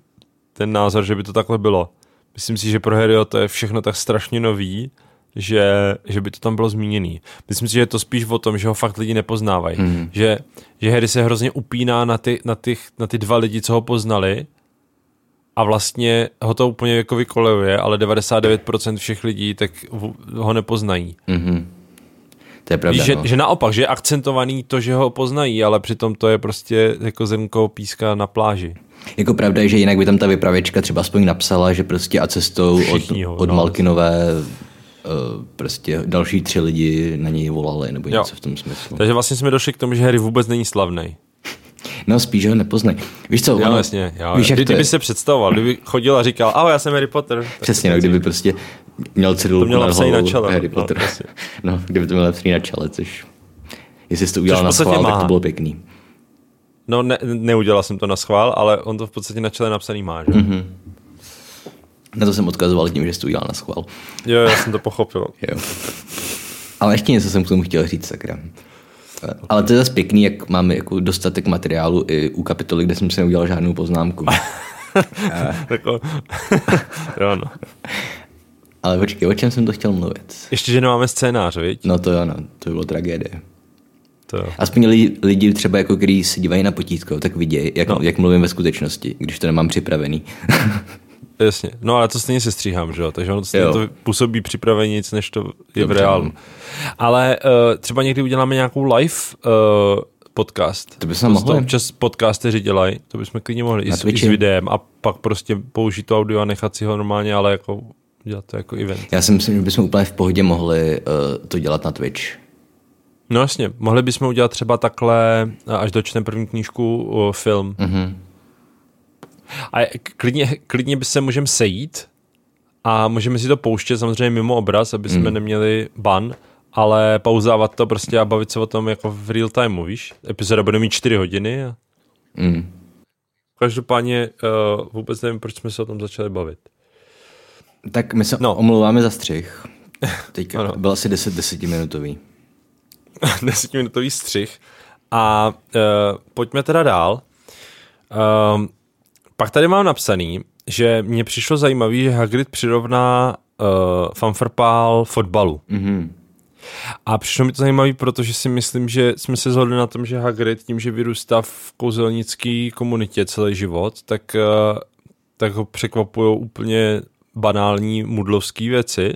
ten názor, že by to takhle bylo. Myslím si, že pro Harryho to je všechno tak strašně nový, že, že by to tam bylo zmíněný. Myslím si, že je to spíš o tom, že ho fakt lidi nepoznávají. Mm. Že, že Harry se hrozně upíná na ty, na, ty, na ty dva lidi, co ho poznali a vlastně ho to úplně jako vykolejuje, ale 99% všech lidí tak ho nepoznají. Mm-hmm. To je pravda. Víš, že, no. že naopak, že je akcentovaný to, že ho poznají, ale přitom to je prostě jako zrnko píska na pláži. Jako pravda je, že jinak by tam ta vypravěčka třeba aspoň napsala, že prostě a cestou Všichni od, ho, od no. Malkinové uh, prostě další tři lidi na něj volali, nebo něco jo. v tom smyslu. Takže vlastně jsme došli k tomu, že Harry vůbec není slavný. No spíš ho nepoznají. Víš co? Jo, ono, jasně. Jo. Víš, jak Kdy, kdyby se představoval, kdyby chodil a říkal, ahoj, já jsem Harry Potter. Přesně, no, kdyby prostě měl cedulku měl na, na čele. Harry Potter. No, no, kdyby to měl napsaný na čele, což jestli jsi to udělal na schvál, tak to bylo pěkný. No, ne, neudělal jsem to na schvál, ale on to v podstatě na čele napsaný má, že? Mm-hmm. Na to jsem odkazoval tím, že jsi to udělal na schvál. Jo, já jsem to pochopil. jo. Ale ještě něco jsem k tomu chtěl říct, sakra. Ale to je zase pěkný, jak máme jako dostatek materiálu i u kapitoly, kde jsem si neudělal žádnou poznámku. Tako, jo, no. Ale počkej, o čem jsem to chtěl mluvit? Ještě, že nemáme scénář, viď? No to jo, no, to by bylo tragédie. To jo. Aspoň lidi, lidi třeba, jako který se dívají na potítko, tak vidějí, jak, no. jak mluvím ve skutečnosti, když to nemám připravený. Jasně, no ale to stejně se stříhám, že jo, takže ono to stejně to působí připraveně nic, než to je Dobře. v reálu. Ale uh, třeba někdy uděláme nějakou live uh, podcast. To by se mohli. Občas podcasteři dělají, to bychom klidně mohli i s, i s videem a pak prostě použít to audio a nechat si ho normálně, ale jako dělat to jako event. Já si myslím, že bychom úplně v pohodě mohli uh, to dělat na Twitch. No jasně, mohli bychom udělat třeba takhle, až dočteme první knížku, uh, film. Mm-hmm a klidně, klidně by se můžeme sejít a můžeme si to pouštět samozřejmě mimo obraz, aby jsme mm. neměli ban, ale pauzávat to prostě a bavit se o tom jako v real time, víš? Epizoda bude mít 4 hodiny a... Mm. Každopádně uh, vůbec nevím, proč jsme se o tom začali bavit. Tak my se no. omlouváme za střih. Teď byl asi 10 desetiminutový. desetiminutový střih. A uh, pojďme teda dál. Um, pak tady mám napsaný, že mně přišlo zajímavý, že Hagrid přirovná uh, fanfrpál fotbalu. Mm-hmm. A přišlo mi to zajímavý, protože si myslím, že jsme se zhodli na tom, že Hagrid tím, že vyrůstá v kouzelnické komunitě celý život, tak, uh, tak ho překvapují úplně banální mudlovské věci,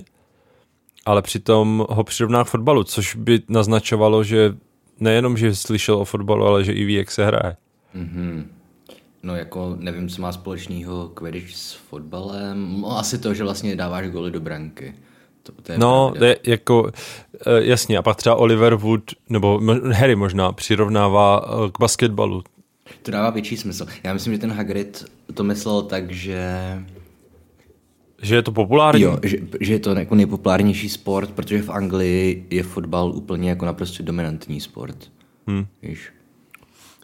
ale přitom ho přirovná k fotbalu, což by naznačovalo, že nejenom, že slyšel o fotbalu, ale že i ví, jak se hraje. Mm-hmm. No jako nevím, co má společného Quidditch s fotbalem. No asi to, že vlastně dáváš goly do branky. To, to je no, je, jako, eh, jasně, a pak třeba Oliver Wood, nebo Harry možná, přirovnává eh, k basketbalu. To dává větší smysl. Já myslím, že ten Hagrid to myslel tak, že... Že je to populární? Jo, že, že je to jako nejpopulárnější sport, protože v Anglii je fotbal úplně jako naprosto dominantní sport. Hmm. Víš?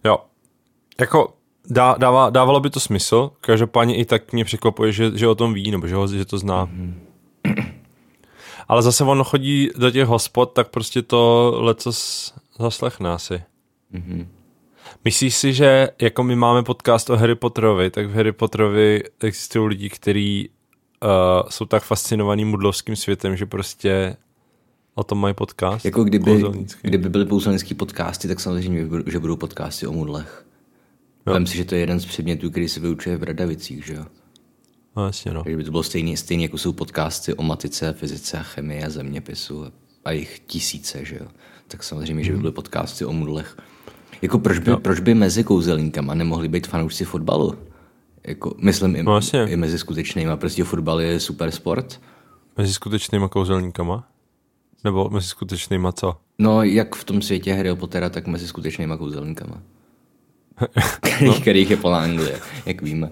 Jo. Jako dá, dává, dávalo by to smysl, každopádně i tak mě překvapuje, že, že o tom ví, nebo že, ho, že to zná. Mm-hmm. Ale zase on chodí do těch hospod, tak prostě to letos zaslechne asi. Mm-hmm. Myslíš si, že jako my máme podcast o Harry Potterovi, tak v Harry Potterovi existují lidi, kteří uh, jsou tak fascinovaní mudlovským světem, že prostě o tom mají podcast? Jako kdyby, kdyby byly pouzelnický podcasty, tak samozřejmě, že budou podcasty o mudlech. No. Vem si, že to je jeden z předmětů, který se vyučuje v Radavicích, že jo? No, jasně, no. Takže by to bylo stejný, stejný jako jsou podcasty o matice, fyzice, chemii a zeměpisu a jich tisíce, že jo? Tak samozřejmě, mm. že by byly podcasty o mudlech. Jako proč by, proč by mezi kouzelníkama nemohli být fanoušci fotbalu? Jako, myslím i, No, jasně. i mezi skutečnýma. Prostě fotbal je super sport. Mezi skutečnýma kouzelníkama? Nebo mezi skutečnýma co? No, jak v tom světě Harryho Pottera, tak mezi skutečnýma kouzelníkama. Kterých, kterých je plná Anglie, jak víme.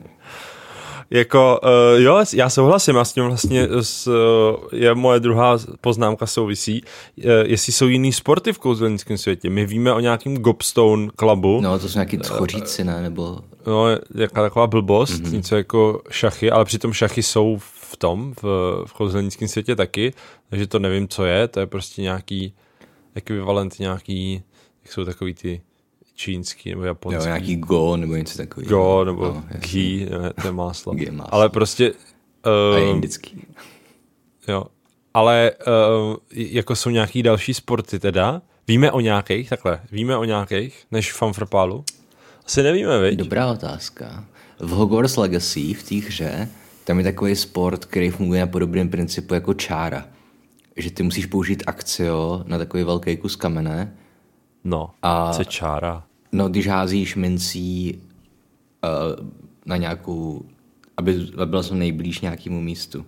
Jako, uh, jo, já souhlasím, a s tím vlastně s, uh, je moje druhá poznámka souvisí, uh, jestli jsou jiný sporty v kouzelnickém světě. My víme o nějakým Gobstone klubu. No, to jsou nějaký schoříci, ne? Nebo... No, jaká taková blbost, mm-hmm. něco jako šachy, ale přitom šachy jsou v tom, v, v kouzelnickém světě taky, takže to nevím, co je, to je prostě nějaký ekvivalent nějaký, jak jsou takový ty čínský nebo japonský. Jo, nějaký go nebo něco takového. Go nebo no, ghee, ne, to je máslo. Ghee máslo. Ale prostě... A je Uh, indický. jo. Ale uh, jako jsou nějaký další sporty teda. Víme o nějakých, takhle, víme o nějakých, než fanfrpálu? Asi nevíme, viď? Dobrá otázka. V Hogwarts Legacy, v té hře, tam je takový sport, který funguje na podobném principu jako čára. Že ty musíš použít akcio na takový velký kus kamene. No, A- a... co čára? No, když házíš mincí uh, na nějakou, aby, aby byla jsem nejblíž nějakému místu.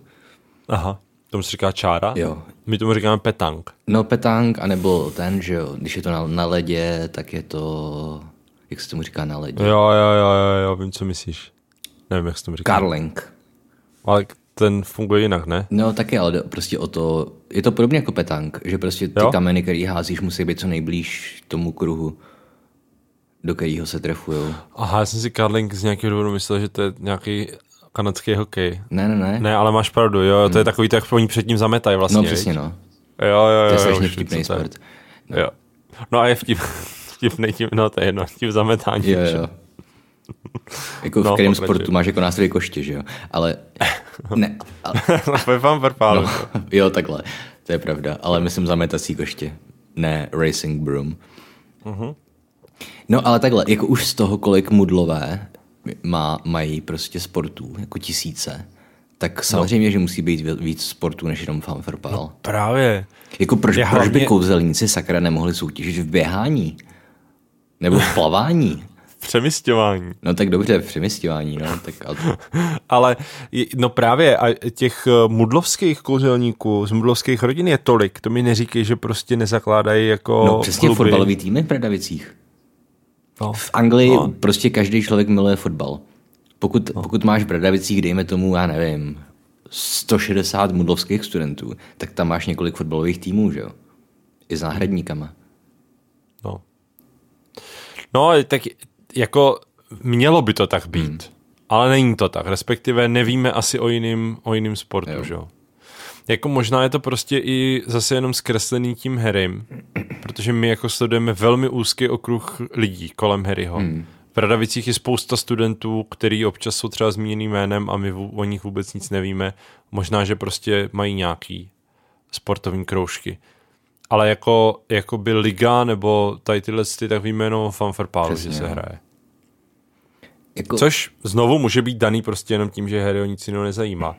Aha, tomu se říká čára? Jo. My tomu říkáme petang. No, petang, anebo ten, že jo, když je to na, na ledě, tak je to, jak se tomu říká na ledě? Jo, jo, jo, jo, jo, vím, co myslíš. Nevím, jak se tomu říká. Karling. Ale ten funguje jinak, ne? No taky, ale prostě o to, je to podobně jako petang, že prostě ty Jo? kameny, který házíš, musí být co nejblíž tomu kruhu, do kterého se trefujou. Aha, já jsem si Karling z nějakého důvodu myslel, že to je nějaký kanadský hokej. Ne, ne, ne. Ne, ale máš pravdu, jo, to je takový, tak oni před ním zametají vlastně. no přesně, no. Jo, jo, jo. To je strašně vtipný sport. No. Jo. No a je vtip, vtipný tím, no to je jedno, tím zametáním. Jo, jo. Jako v No, kterém sportu máš jako nástroj koště, že jo? Ale, ne, ale, Ve fanfarpálu. no, jo, takhle, to je pravda, ale myslím zametací koště, ne racing broom. Mhm. No ale takhle, jako už z toho, kolik mudlové má, mají prostě sportů, jako tisíce, tak samozřejmě, že musí být ví- víc sportů než jenom fanfarpál. Právě. Jako proč, Je proč by kouzelníci sakra nemohli soutěžit v běhání? Nebo v plavání? Přemysťování. No tak dobře, přemysťování, no. Tak, ale, Ale no právě a těch eh, mudlovských kouzelníků z mudlovských rodin je tolik. To mi neříkej, že prostě nezakládají jako no přesně kluby. fotbalový týmy v Bradavicích. No. V Anglii No. prostě každý člověk miluje fotbal. Pokud, no. pokud máš v Bradavicích, dejme tomu, já nevím, 160 mudlovských studentů, tak tam máš několik fotbalových týmů, že jo? I s náhradníkama. No. no, tak jako mělo by to tak být. Hmm. Ale není to tak. Respektive nevíme asi o jiným, o jiným sportu, Jo. že jo. Jako možná je to prostě i zase jenom zkreslený tím Harrym, protože my jako sledujeme velmi úzký okruh lidí kolem Harryho. Hmm. V Radavicích je spousta studentů, který občas jsou třeba zmíněným jménem a my o nich vůbec nic nevíme. Možná, že prostě mají nějaký sportovní kroužky. Ale jako, jako by liga nebo tady tyhle ty, tak víme jenom fanfarpálu, že se no. hraje. Jako, Což znovu může být daný prostě jenom tím, že Harry o nic jiného nezajímá.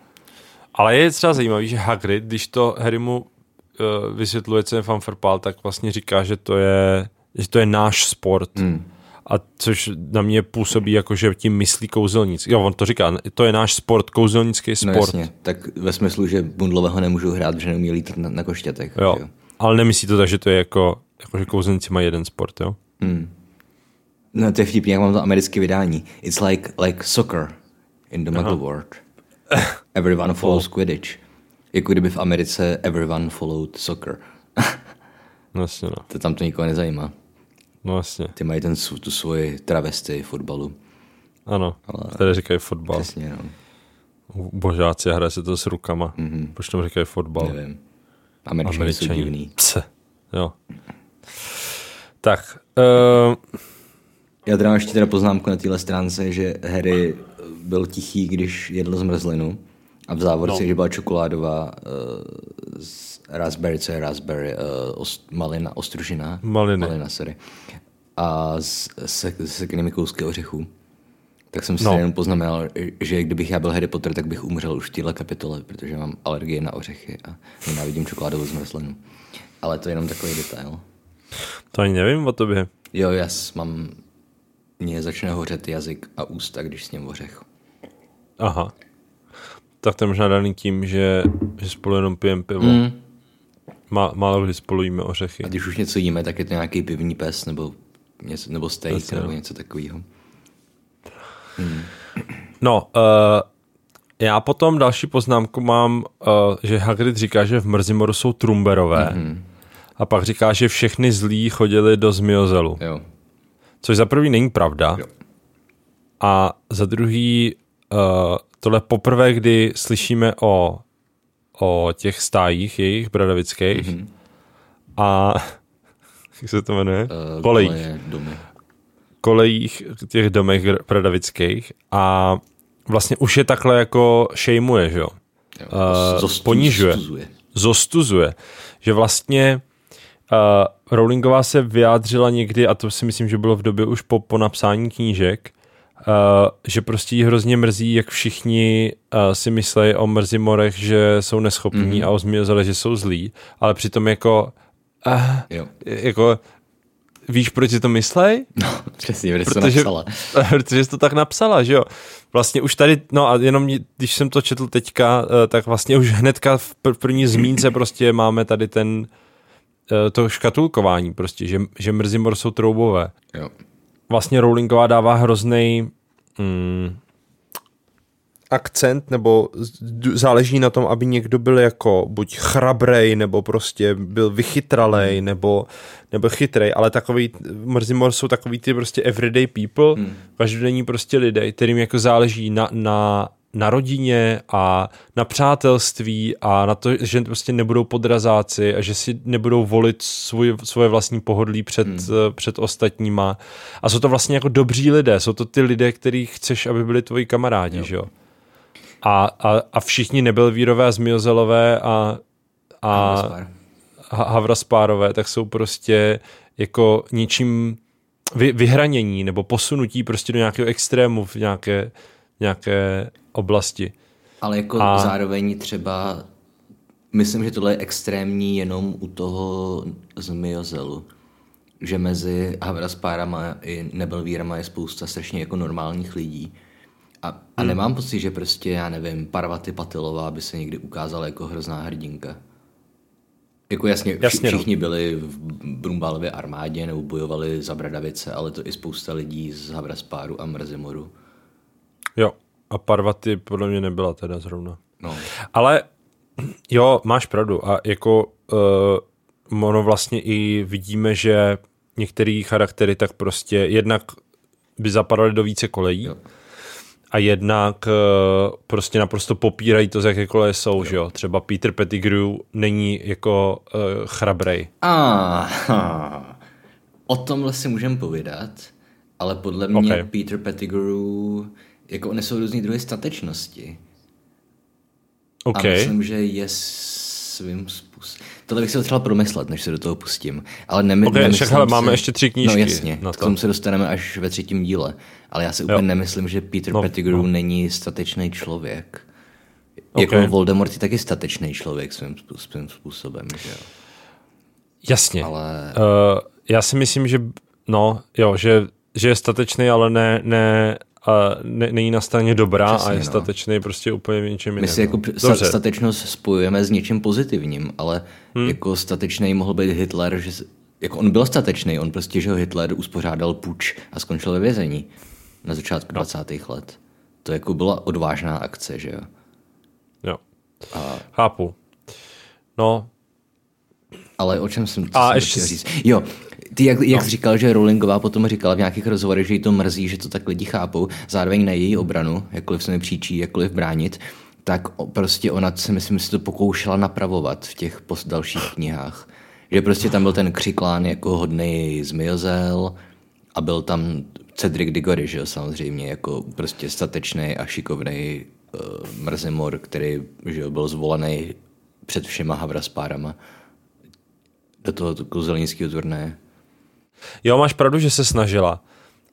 Ale je třeba zajímavý, že Hagrid, když to Harry mu uh, vysvětluje, co je fanfarpál, tak vlastně říká, že to je, že to je náš sport. Hmm. A což na mě působí jako, že tím myslí kouzelnic. Jo, on to říká, to je náš sport, kouzelnický no sport. jasně, tak ve smyslu, že bundlového nemůžou hrát, že neumí lítat na, na koštětech. jo. jo? Ale nemyslí to tak, že to je jako, jako že kouzelníci mají jeden sport, jo? No to je vtipný, jak mám to americké vydání. It's like, like soccer in the Muggle world. Everyone follows Quidditch. Jako kdyby v Americe everyone followed soccer. No jasně, no. to tam to nikoho nezajímá. No jasně. Ty mají ten, tu svoji travesty fotbalu. Ano, Ale... které říkají fotbal. Přesně, no. Božáci, hraje se to s rukama. Mm-hmm. Proč tomu říkají fotbal? Nevím. Američani jsou divný. Pse. Jo. Tak, uh, Já teda mám ještě teda poznámku na téhle stránce, že Harry byl tichý, když jedl zmrzlinu a v závorce, no. že byla čokoládová uh, z raspberry, co je raspberry, uh, ost, malina, ostružina. Maliny. Malina, sorry. a se, se kousky ořechů. Tak jsem si No. no. jenom poznamenal, že kdybych já byl Harry Potter, tak bych umřel už v téhle kapitole, protože mám alergii na ořechy a nenávidím čokoládovou zmrzlinu. Ale to je jenom takový detail. To ani nevím o tobě. Jo, já mám... Mně začne hořet jazyk a ústa, když s ním ořech. Aha. Tak to je možná daný tím, že, že spolu jenom pijeme pivo. Mm. Má, málo kdy spolu jíme ořechy. A když už něco jíme, tak je to nějaký pivní pes nebo, něco, nebo steak Jasně, nebo něco takového. No, uh, já potom další poznámku mám, uh, že Hagrid říká, že v Mrzimoru jsou trumberové. Mm-hmm. A pak říká, že všechny zlí chodili do Zmiozelu. Jo. Což za prvý není pravda. Jo. A za druhý, uh, tohle poprvé, kdy slyšíme o, o těch stájích jejich bradavických mm-hmm. a jak se to jmenuje? Uh, Kolejích. koleje, domy. kolejích, těch domech bradavických a vlastně už je takhle jako šejmuje, že jo? Uh, Zostuz- ponižuje. zostuzuje. Zostuzuje. Že vlastně uh, Rowlingová se vyjádřila někdy, a to si myslím, že bylo v době už po, po napsání knížek, že prostě jí hrozně mrzí, jak všichni uh, si myslejí o Mrzimorech, že jsou neschopní mm-hmm. a o Zmiozele, že jsou zlí, ale přitom jako uh, Jo. jako víš, proč si to myslej? No, přesně, protože to Protože, napsala. protože jsi to tak napsala, že jo. Vlastně už tady, no a jenom když jsem to četl teďka, eh, tak vlastně už hnedka v pr- první zmínce prostě máme tady ten, eh, to škatulkování prostě, že, že Mrzimor jsou troubové. Jo. Vlastně Rowlingová dává hrozný mm, akcent, nebo záleží na tom, aby někdo byl jako buď chrabrej, nebo prostě byl vychytralej, nebo, nebo chytrej, ale takový, Mrzimor jsou takový ty prostě everyday people, hmm. každodenní prostě lidé, kterým jako záleží na, na, na rodině a na přátelství a na to, že prostě nebudou podrazáci a že si nebudou volit svůj, svoje vlastní pohodlí před, hmm. před ostatníma. A jsou to vlastně jako dobří lidé, jsou to ty lidé, kterých chceš, aby byli tvoji kamarádi, jo. že jo? A, a, a všichni Nebelvírové a Zmiozelové a, a Havraspárové, tak jsou prostě jako ničím vy, vyhranění nebo posunutí prostě do nějakého extrému v nějaké, nějaké oblasti. Ale jako A- zároveň třeba, myslím, že tohle je extrémní jenom u toho zmiozelu. Že mezi Havraspárama i Nebelvírama je spousta strašně jako normálních lidí. A, a Hmm. nemám pocit, že prostě, já nevím, Parvati Patilová by se někdy ukázala jako hrozná hrdinka. Jako jasně, Jasně, no. všichni byli v Brumbálově armádě nebo bojovali za Bradavice, ale to i spousta lidí z Havraspáru a Mrzimoru. Jo. A Parvati podle mě nebyla teda zrovna. No. Ale jo, máš pravdu. A jako uh, ono vlastně i vidíme, že některé charaktery tak prostě jednak by zapadaly do více kolejí Jo. a jednak uh, prostě naprosto popírají to, z jaké koleje jsou, jo. že jo. Třeba Peter Pettigrew není jako uh, chrabrej. Aha. O tomhle si můžeme povídat, ale podle mě Ok. okay. Peter Pettigrew, jako oni jsou různý druhy statečnosti. OK. A myslím, že je svým způsobem. Tohle bych si potřeboval promyslet, než se do toho pustím. Ale nemy, Ok, nemyslím však hele, si... máme ještě tři knížky No jasně, na k to. tomu se dostaneme až ve třetím díle. Ale já si úplně Jo. nemyslím, že Peter No, no, Pettigrew no. no. není statečný člověk. Ok. Jako Voldemort je taky statečný člověk svým, svým způsobem, že jo. Jasně. Ale Uh, já si myslím, že no, jo, že, že je statečný, ale ne, ne, uh, ne není na straně dobrá Přesně, a je no. statečný prostě úplně v něčem My jiném. si jako Dobře, statečnost spojujeme s něčím pozitivním, ale hmm. jako statečný mohl být Hitler, že jako on byl statečný, on prostě, že Hitler uspořádal puč a skončil ve vězení na začátku no. 20. let. To jako byla odvážná akce, že jo. jo. A, Chápu. No, ale o čem jsem, co A jsem ještě říct? Jo, ty jak, jak no. říkal, že Rowlingová potom říkala v nějakých rozhovorech, že jí to mrzí, že to tak lidi chápou, zároveň na její obranu, jakkoliv se mi příčí, jakkoliv bránit, tak prostě ona se myslím, si to pokoušela napravovat v těch post dalších knihách. Že prostě tam byl ten křiklán jako hodný zmiozel a byl tam Cedric Diggory, že jo, samozřejmě, jako prostě statečný a šikovný uh, mrzimor, který že jo, byl zvolený před všema havraspárama do toho kouzelnického turnaje. Jo, máš pravdu, že se snažila,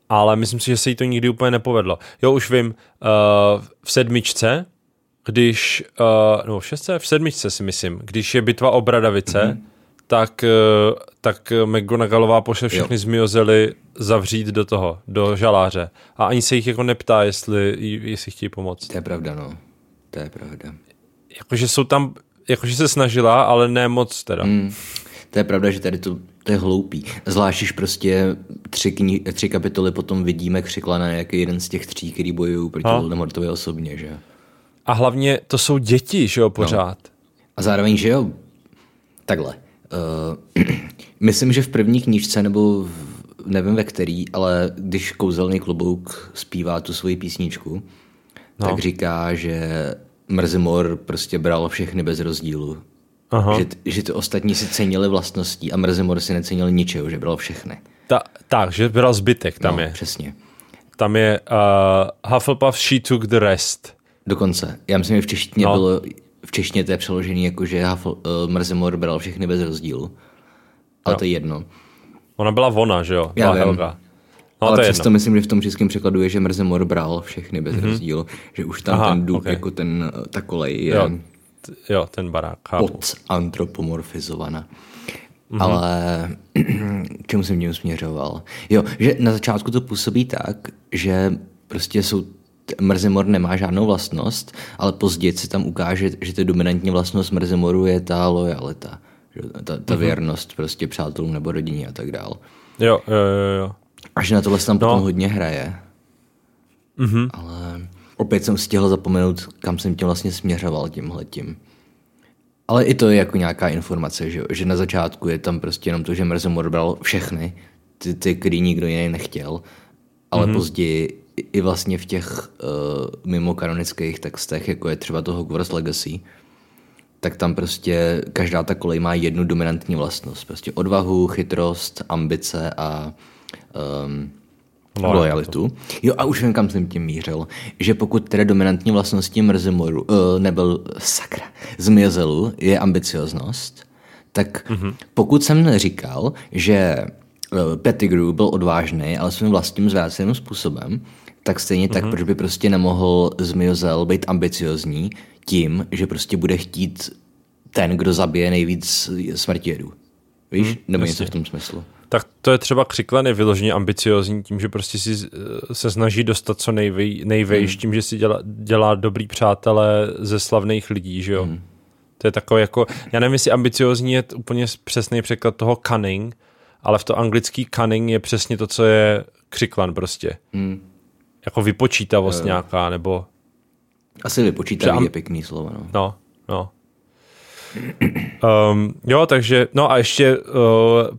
ale myslím si, že se jí to nikdy úplně nepovedlo. Jo, už vím, uh, v sedmičce, když, uh, no v šestce, v sedmičce si myslím, když je bitva o Bradavice, mm-hmm. tak, uh, tak McGonagallová pošle všechny zmiozely zavřít do toho, do žaláře. A ani se jich jako neptá, jestli, jestli chtějí pomoct. To je pravda, no. To je pravda. Jakože jsou tam, jakože se snažila, ale ne moc teda. Mm. To je pravda, že tady to, to je hloupý. Zvlášť, když prostě tři, kni- tři kapitoly potom vidíme křiklana jak jeden z těch tří, který bojují proti no. Voldemortovi osobně, že A hlavně to jsou děti, že jo, pořád. No. A zároveň, že jo, takhle. Uh, myslím, že v první knížce, nebo v, nevím ve který, ale když kouzelný klobouk zpívá tu svoji písničku, no. tak říká, že Mrzimor prostě bral všechny bez rozdílu. Aha. Že, že ty ostatní si cenili vlastností a Mrzimor si necenil ničeho, že bral všechny. Ta, tak, že bral zbytek, tam no, je. přesně. Tam je uh, Hufflepuff, she took the rest. Dokonce. Já myslím, že v češtině no. bylo, v češtině to je přeložený jako, že Huffle, uh, Mrzimor bral všechny bez rozdílu. Ale no. to je jedno. Ona byla ona, že jo? Já vím. Helga. No, ale to přesto jedno. myslím, že v tom českém překladu je, že Mrzimor bral všechny bez mm-hmm. rozdílu. Že už tam Aha, ten důk, okay. jako ten, ta kolej je... Jo, jo ten barák, chápu. Podantropomorfizovaná. Mm-hmm. Ale k čemu jsem tím směřoval? Jo, že na začátku to působí tak, že prostě jsou Mrzimor nemá žádnou vlastnost, ale později se tam ukáže, že to dominantní vlastnost Mrzimoru je ta lojalita, že ta, ta mm-hmm. věrnost prostě přátelům nebo rodině a tak dál. Jo, jo, jo, jo. A že na tohle se tam no. potom hodně hraje. Mm-hmm. Ale opět jsem stihl zapomenout, kam jsem tím vlastně směřoval tímhletím. Ale i to je jako nějaká informace, že, že na začátku je tam prostě jenom to, že Mrzomor bral všechny, ty, ty který nikdo jiný nechtěl, ale mm-hmm. později i vlastně v těch uh, mimo kanonických textech, jako je třeba to Hogwarts Legacy, tak tam prostě každá ta kolej má jednu dominantní vlastnost. Prostě odvahu, chytrost, ambice a um, Lojalitu. lojalitu. Jo a už vím, kam jsem tím mířil. Že pokud teda dominantní vlastností Mrzimoru, uh, nebyl sakra, Zmiezelu je ambicioznost, tak mm-hmm. pokud jsem neříkal, že uh, Pettigrew byl odvážný, ale svým vlastním zvráceným způsobem, tak stejně mm-hmm. tak, mhm. proč by prostě nemohl Zmiozel být ambiciozní tím, že prostě bude chtít ten, kdo zabije nejvíc smrtědů. Víš? Mm, Nebo něco v tom smyslu tak to je třeba křiklen je vyloženě ambiciozní tím, že prostě si eh, se snaží dostat co nejvej, nejvejš, hmm. tím, že si dělá, dělá dobrý přátelé ze slavných lidí, že jo. Hmm. To je takové jako, já nevím, jestli ambiciozní je úplně přesný překlad toho cunning, ale v to anglický cunning je přesně to, co je křiklan prostě. Hmm. Jako vypočítavost uh. nějaká, nebo... Asi vypočítavý am... je pěkný slovo, no. No, no. Um, jo, takže, no a ještě uh,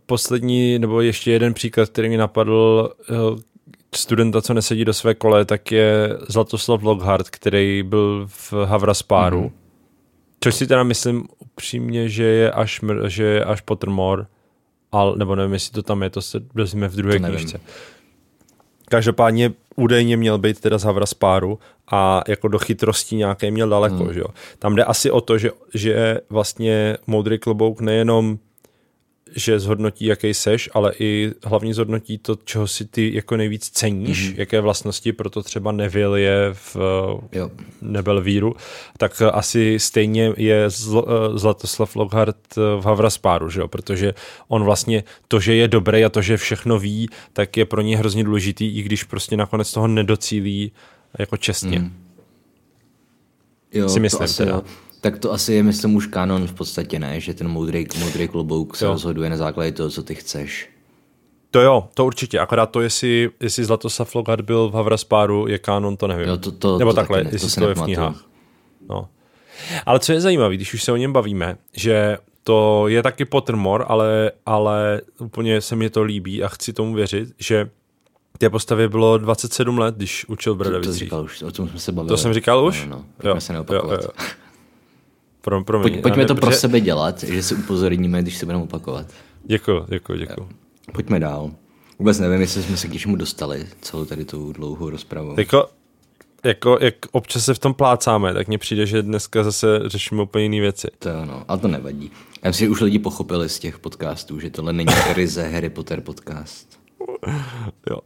poslední, nebo ještě jeden příklad, který mi napadl, uh, studenta, co nesedí do své kole, tak je Zlatoslav Lockhart, který byl v Havraspáru. Mm-hmm. Což si teda myslím upřímně, že je až, že je až Pottermore, ale, nebo nevím, jestli to tam je, to se dozvíme v druhé knižce. Každopádně údajně měl být teda z Havraspáru a jako do chytrosti nějaké měl daleko, hmm. že jo. Tam jde asi o to, že, že vlastně moudrý klobouk nejenom že zhodnotí, jaký seš, ale i hlavně zhodnotí to, čeho si ty jako nejvíc ceníš, mm-hmm. jaké vlastnosti, proto třeba Neville je v jo. Nebelvíru, tak asi stejně je Zl- Zlatoslav Lockhart v Havraspáru, že jo? protože on vlastně to, že je dobrý a to, že všechno ví, tak je pro ně hrozně důležitý, i když prostě nakonec toho nedocílí jako čestně. Mm. Jo, si myslím to asi, teda. Jo tak to asi je, myslím, už kanon v podstatě, ne? Že ten moudrý, moudrý klobouk se jo. rozhoduje na základě toho, co ty chceš. To jo, to určitě. Akorát to, jestli, jestli Zlatoslav Logard byl v Havraspáru, je kanon, to nevím. Jo, to, to, Nebo to takhle, ne, jestli to, to je v knihách. No. Ale co je zajímavé, když už se o něm bavíme, že to je taky Pottermore, ale, ale úplně se mi to líbí a chci tomu věřit, že té postavě bylo 27 let, když učil Bradavicích. To, to říkal už, o tom jsme se bavili. To jsem říkal už? No, no, jo, se neopakovat. Jo, jo. Pro, pro Pojď, pojďme ne, to pro protože... sebe dělat, že si upozorníme, když se budeme opakovat. Děkuji, děkuji, děkuji. Pojďme dál. Vůbec nevím, jestli jsme se k něčemu dostali celou tady tu dlouhou rozpravu. Jako, jako, jak občas se v tom plácáme, tak mně přijde, že dneska zase řešíme úplně jiné věci. To jo, no, ale to nevadí. Já myslím, že už lidi pochopili z těch podcastů, že tohle není ryze Harry Potter podcast. Jo.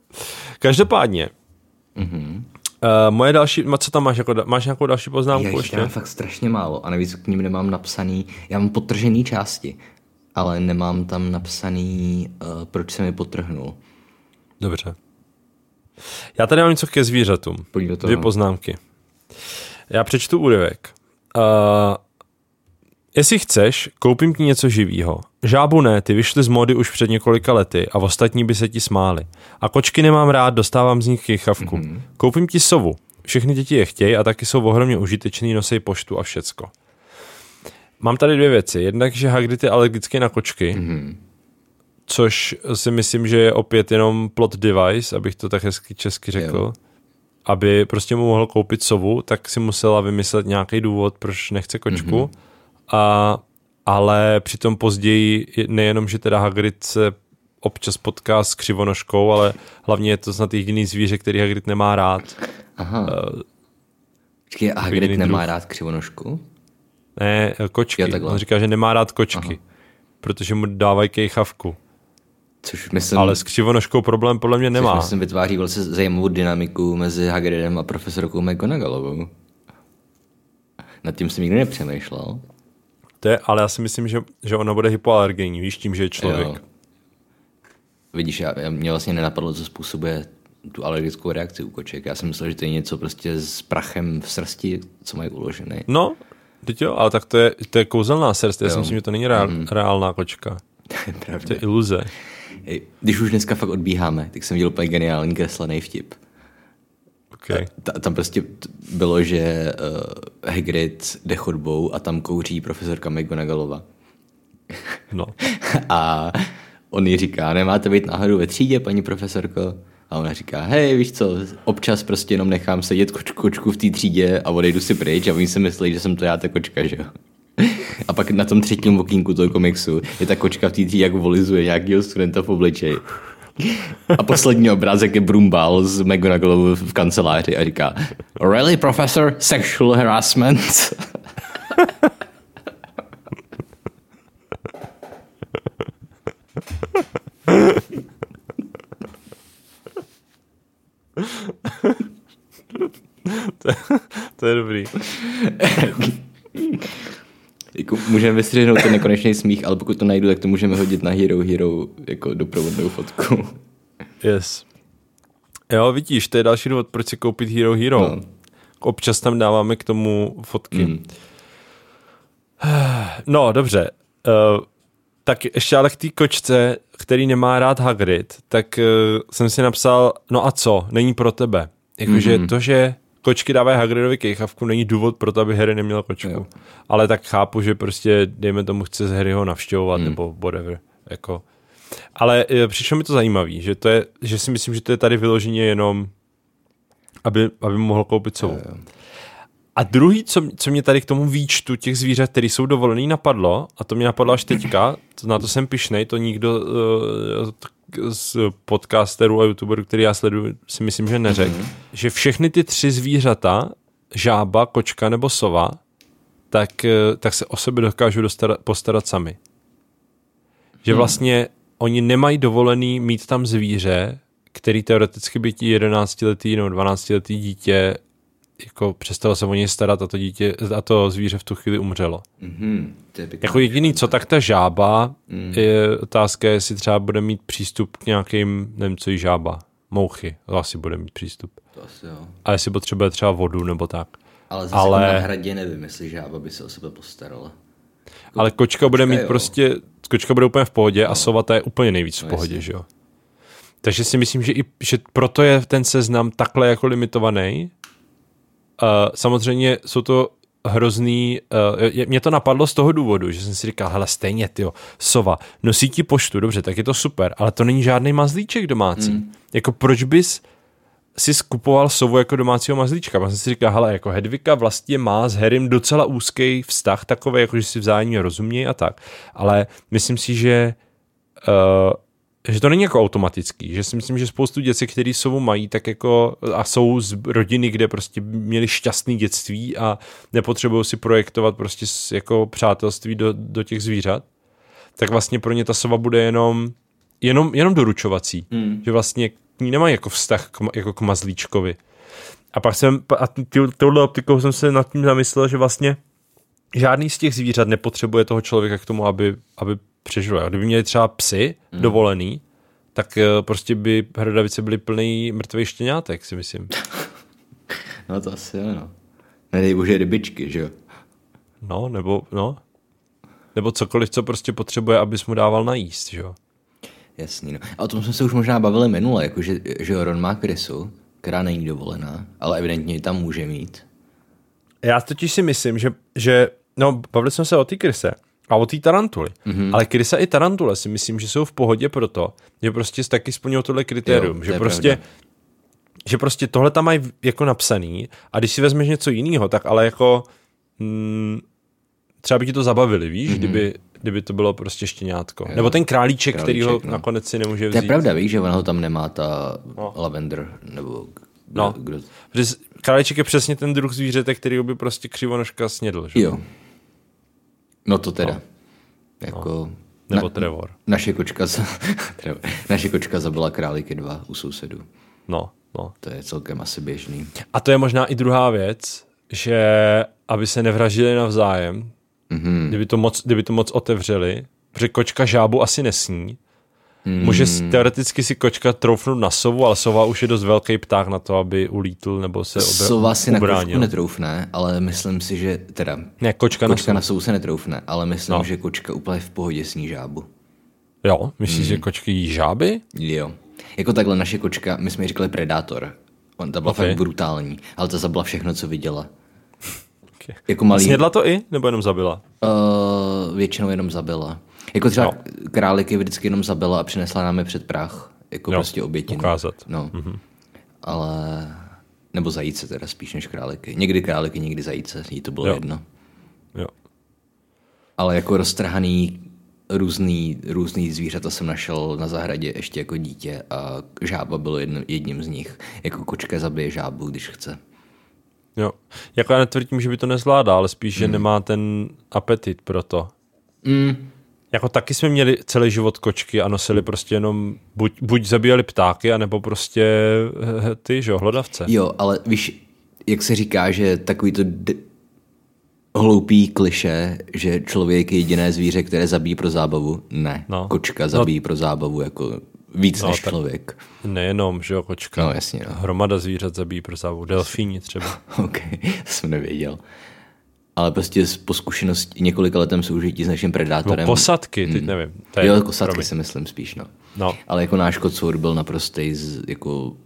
Každopádně, Mhm. Uh, moje další, co tam máš, jako, máš nějakou další poznámku Já ještě? ještě mám fakt strašně málo a navíc k ním nemám napsaný, já mám potržený části, ale nemám tam napsaný, uh, proč se mi potrhnul. Dobře. Já tady mám něco ke zvířatům. Pojď do toho. Dvě poznámky. Já přečtu úryvek. Uh, jestli chceš, koupím ti něco živýho. Žábu ne, ty vyšly z módy už před několika lety a ostatní by se ti smáli. A kočky nemám rád, dostávám z nich kýchavku. Mm-hmm. Koupím ti sovu. Všechny děti je chtějí a taky jsou ohromně užitečný, nosej poštu a všecko. Mám tady dvě věci. Jednak, že Hagrid je alergický na kočky, mm-hmm. což si myslím, že je opět jenom plot device, abych to tak hezky česky řekl. Jo. Aby prostě mu mohl koupit sovu, tak si musela vymyslet nějaký důvod, proč nechce kočku. Mm-hmm. A, ale přitom později je- nejenom, že teda Hagrid se občas potká s křivonožkou, ale hlavně je to snad jediný zvíře, který Hagrid nemá rád. Aha. Počkej, a Hagrid nemá druh. rád křivonožku? Ne, kočky. Jo, takhle. On říká, že nemá rád kočky, Aha. protože mu dávají kejchavku. Což myslím, Ale s křivonožkou problém podle mě což nemá. myslím vytváří velice zajímavou dynamiku mezi Hagridem a profesorkou McGonagallovou. Nad tím jsem nikdy nepřemýšlel. To je, ale já si myslím, že, že ona bude hypoalergenní, víš, tím, že je člověk. Jo. Vidíš, já, já, mě vlastně nenapadlo, co způsobuje tu alergickou reakci u koček. Já jsem myslel, že to je něco prostě s prachem v srsti, co mají uložený. No, teď jo, ale tak to je, to je kouzelná srst, já si Jo. myslím, že to není reál, Mhm. reálná kočka. To je To pravda. je iluze. Když už dneska fakt odbíháme, tak jsem viděl úplně geniální kreslený vtip. Okay. Ta, tam prostě bylo, že uh, Hagrid jde chodbou a tam kouří profesorka McGonagallova. No. A on jí říká, nemáte být náhodou ve třídě, paní profesorko? A ona říká, hej, víš co, občas prostě jenom nechám sedět kočku, kočku v té třídě a odejdu si pryč a oni si myslí, že jsem to já ta kočka, že jo. A pak na tom třetím okýnku toho komiksu je ta kočka v té třídě, jak volizuje nějakého studenta v obličeji. A poslední obrázek je Brumbal z McGonagallovou v kanceláři a říká Really, professor? Sexual harassment? To je dobrý. Jako, můžeme vystřihnout ten nekonečný smích, ale pokud to najdu, tak to můžeme hodit na Hero Hero jako doprovodnou fotku. Yes. Jo, vidíš, to je další důvod, proč si koupit Hero Hero. No. Občas tam dáváme k tomu fotky. Mm. No, dobře. Uh, tak ještě ale k té kočce, který nemá rád Hagrid, tak uh, jsem si napsal, no a co, není pro tebe. Jakože mm-hmm. to, že kočky dávají Hagridovi kejchavku, není důvod pro to, aby Harry neměl kočku. Jo. Ale tak chápu, že prostě, dejme tomu, chce z Harryho navštěvovat, Mm. mm. nebo whatever. Jako. Ale eh, přišlo mi to zajímavý, že, to je, že si myslím, že to je tady vyloženě jenom, aby, aby mohl koupit sovu. A druhý, co, co mě tady k tomu výčtu těch zvířat, které jsou dovolený, napadlo, a to mě napadlo až teďka, na to jsem pišnej, to nikdo uh, z podcasterů a youtuberů, který já sleduju, si myslím, že neřekl, mm-hmm. že všechny ty tři zvířata, žába, kočka nebo sova, tak, eh, tak se o sebe dokážou dostarat, postarat sami. Že vlastně oni nemají dovolený mít tam zvíře, který teoreticky by ti 11-letý nebo 12-letý dítě jako přestalo se o něj starat a to dítě a to zvíře v tu chvíli umřelo. Mhm, to je. Jako jediný, co tak ta žába, mm. je otázka, jestli třeba bude mít přístup k nějakým, nevím, co jí žába, mouchy, to asi bude mít přístup. To asi jo. A jestli potřebuje třeba vodu nebo tak. Ale zase Ale- Ale... na hradě nevím, jestli žába by se o sebe postarala. Ale kočka bude mít jo. No. prostě, kočka bude úplně v pohodě a sova ta je úplně nejvíc v No, pohodě, jasně. že jo. Takže si myslím, že i že proto je ten seznam takhle jako limitovaný. Uh, samozřejmě jsou to hrozný, uh, mě to napadlo z toho důvodu, že jsem si říkal, hele stejně, tyjo, sova, nosí ti poštu, dobře, tak je to super, ale to není žádný mazlíček domácí. Mm. Jako proč bys si skupoval sovu jako domácího mazlíčka. Já jsem si říkal, hele, jako Hedvika vlastně má s Harrym docela úzký vztah takový, jako že si vzájemně rozumějí a tak. Ale myslím si, že uh, že to není jako automatický, že si myslím, že spoustu dětí, kteří sovu mají, tak jako a jsou z rodiny, kde prostě měli šťastný dětství a nepotřebují si projektovat prostě jako přátelství do, do těch zvířat, tak vlastně pro ně ta sova bude jenom, jenom, jenom doručovací. Hmm. Že vlastně k ní nemají jako vztah k, jako k mazlíčkovi. A pak jsem, a touhle optikou jsem se nad tím zamyslel, že vlastně žádný z těch zvířat nepotřebuje toho člověka k tomu, aby, aby přežil. Kdyby měli třeba psy hmm. dovolený, tak eh, prostě by hradavice byly plný mrtvých štěňátek, si myslím. no to asi jo, no. Nedej bože rybičky, že jo? No, nebo, no. Nebo cokoliv, co prostě potřebuje, abys mu dával najíst, že jo? Jasný, no. A o tom jsme se už možná bavili minule, jako že, že Ron má krysu, která není dovolená, ale evidentně ji tam může mít. Já totiž si myslím, že, že no, bavili jsme se o té kryse a o té tarantuly. Mm-hmm. Ale krysa i tarantule si myslím, že jsou v pohodě proto, že prostě taky splňují tohle kritérium, jo, že prostě pravda. že prostě tohle tam mají jako napsaný a když si vezmeš něco jiného, tak ale jako mm, třeba by ti to zabavili, víš, mm-hmm. kdyby, kdyby to bylo prostě štěňátko. Jo. Nebo ten králíček, králíček který ho no. nakonec si nemůže vzít. To je pravda, víš, že ona ho tam nemá, ta no. lavender, nebo kdo, no. kdo... Králíček je přesně ten druh zvířete, který by prostě křivonožka snědl. Že? Jo. No to teda. No. Jako... No. Nebo na, Trevor. Naše kočka, za, naše kočka zabila králíky dva u sousedů. No, no. To je celkem asi běžný. A to je možná i druhá věc, že aby se nevražili navzájem, mm-hmm. kdyby, to moc, kdyby to moc otevřeli, protože kočka žábu asi nesní, Hmm. Může teoreticky si kočka troufnout na sovu, ale sova už je dost velký pták na to, aby ulítl nebo se obr- Sova si ubránil. na kočku netroufne, ale myslím si, že teda... Ne, kočka, kočka na, sovu. na sovu se netroufne, ale myslím, no. že kočka úplně v pohodě sní žábu. Jo, myslíš, hmm. že kočky jí žáby? Jo. Jako takhle naše kočka, my jsme jí říkali predátor. On ta byla okay. fakt brutální, ale ta zabila všechno, co viděla. Okay. Jako malý... Snědla to i, nebo jenom zabila? Uh, většinou jenom zabila. Jako třeba no. králiky vždycky jenom zabila a přinesla nám je před prach. Jako jo, prostě obětinu. Ukázat. No. Mm-hmm. Ale... Nebo zajíce teda spíš než králiky. Někdy králiky, někdy zajíce. Jí to bylo jo. jedno. Jo. Ale jako roztrhaný různý, různý zvířata jsem našel na zahradě ještě jako dítě a žába bylo jedno, jedním z nich. Jako kočka zabije žábu, když chce. Jo. Jako já netvrdím, že by to nezvládá, ale spíš, mm. že nemá ten apetit pro to. Mm. Jako taky jsme měli celý život kočky a nosili prostě jenom, buď, buď zabíjeli ptáky, anebo prostě eh, ty, že jo, hlodavce. Jo, ale víš, jak se říká, že takový to d- hloupý kliše, že člověk je jediné zvíře, které zabíjí pro zábavu. Ne, no. kočka zabíjí no. pro zábavu jako víc no, než člověk. Nejenom, že jo, kočka. No jasně. No. Hromada zvířat zabíjí pro zábavu. Delfíni třeba. ok, jsem nevěděl ale prostě po zkušenosti několika letem soužití s naším predátorem. No, posadky, teď hmm. nevím. To je, jo, posadky promiň. si myslím spíš, no. no. Ale jako náš kocour byl naprostý, jako,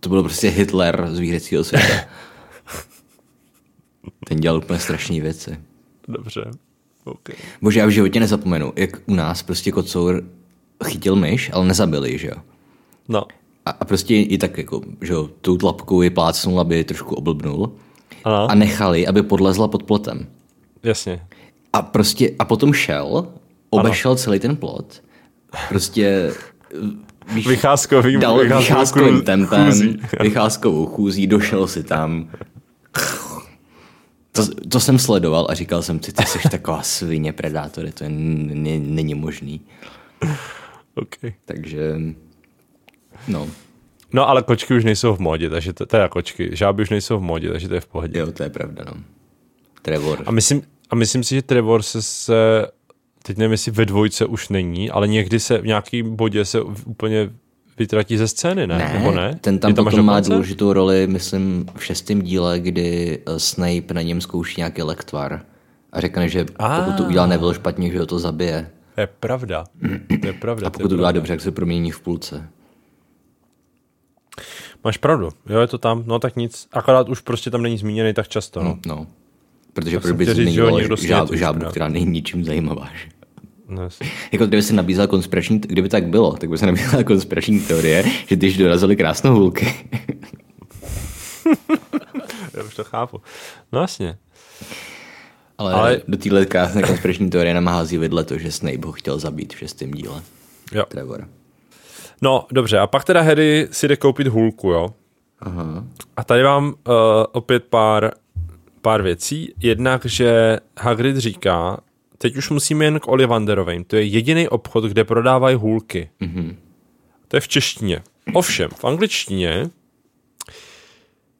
to byl prostě Hitler zvířecího světa. Ten dělal úplně strašné věci. Dobře, okay. Bože, já v životě nezapomenu, jak u nás prostě kocour chytil myš, ale nezabili, že jo. No. A, a prostě i tak jako, že jo, tou tlapkou je plácnul, aby trošku oblbnul ano. a nechali, aby podlezla pod plotem. Jasně. A prostě, a potom šel, obešel ano. celý ten plot, prostě víš, vycházkovým, dal vycházkovým tempem, chůzí. vycházkovou chůzí, došel si tam. To, to jsem sledoval a říkal jsem si, ty jsi taková svině predátory, to je, není možný. Okay. Takže, no. No ale kočky už nejsou v modě, takže to, teda kočky, žáby už nejsou v modě, takže to je v pohodě. Jo, to je pravda, no. Trevor. A myslím, a myslím si, že Trevor se, se teď nevím, jestli ve dvojce už není, ale někdy se v nějakém bodě se úplně vytratí ze scény, ne? ne Nebo ne? Ten tam, tam potom má důležitou roli, myslím, v šestém díle, kdy eh, Snape na něm zkouší nějaký lektvar a řekne, že a. pokud to udělá nebylo špatně, že ho to zabije. To je pravda. To je pravda. A pokud to udělá dobře, jak se promění v půlce. Máš pravdu, jo, je to tam, no tak nic, akorát už prostě tam není zmíněný tak často. No, no. protože pro by zmiňoval žáb, žábu, která není ničím zajímavá. Že? No, jako kdyby se nabízela konspirační, kdyby tak bylo, tak by se nabízela konspirační teorie, že když dorazili krásnohulky. Já už to chápu. No jasně. Ale, Ale... do téhle krásné konspirační teorie nám hází vidle to, že Snape ho chtěl zabít v šestém díle. Jo. Trevor. No, dobře, a pak teda Harry si jde koupit hůlku, jo? Aha. A tady mám uh, opět pár, pár věcí. Jednak, že Hagrid říká, teď už musíme jen k Ollivanderovým. To je jediný obchod, kde prodávají hůlky. Mhm. To je v češtině. Ovšem, v angličtině,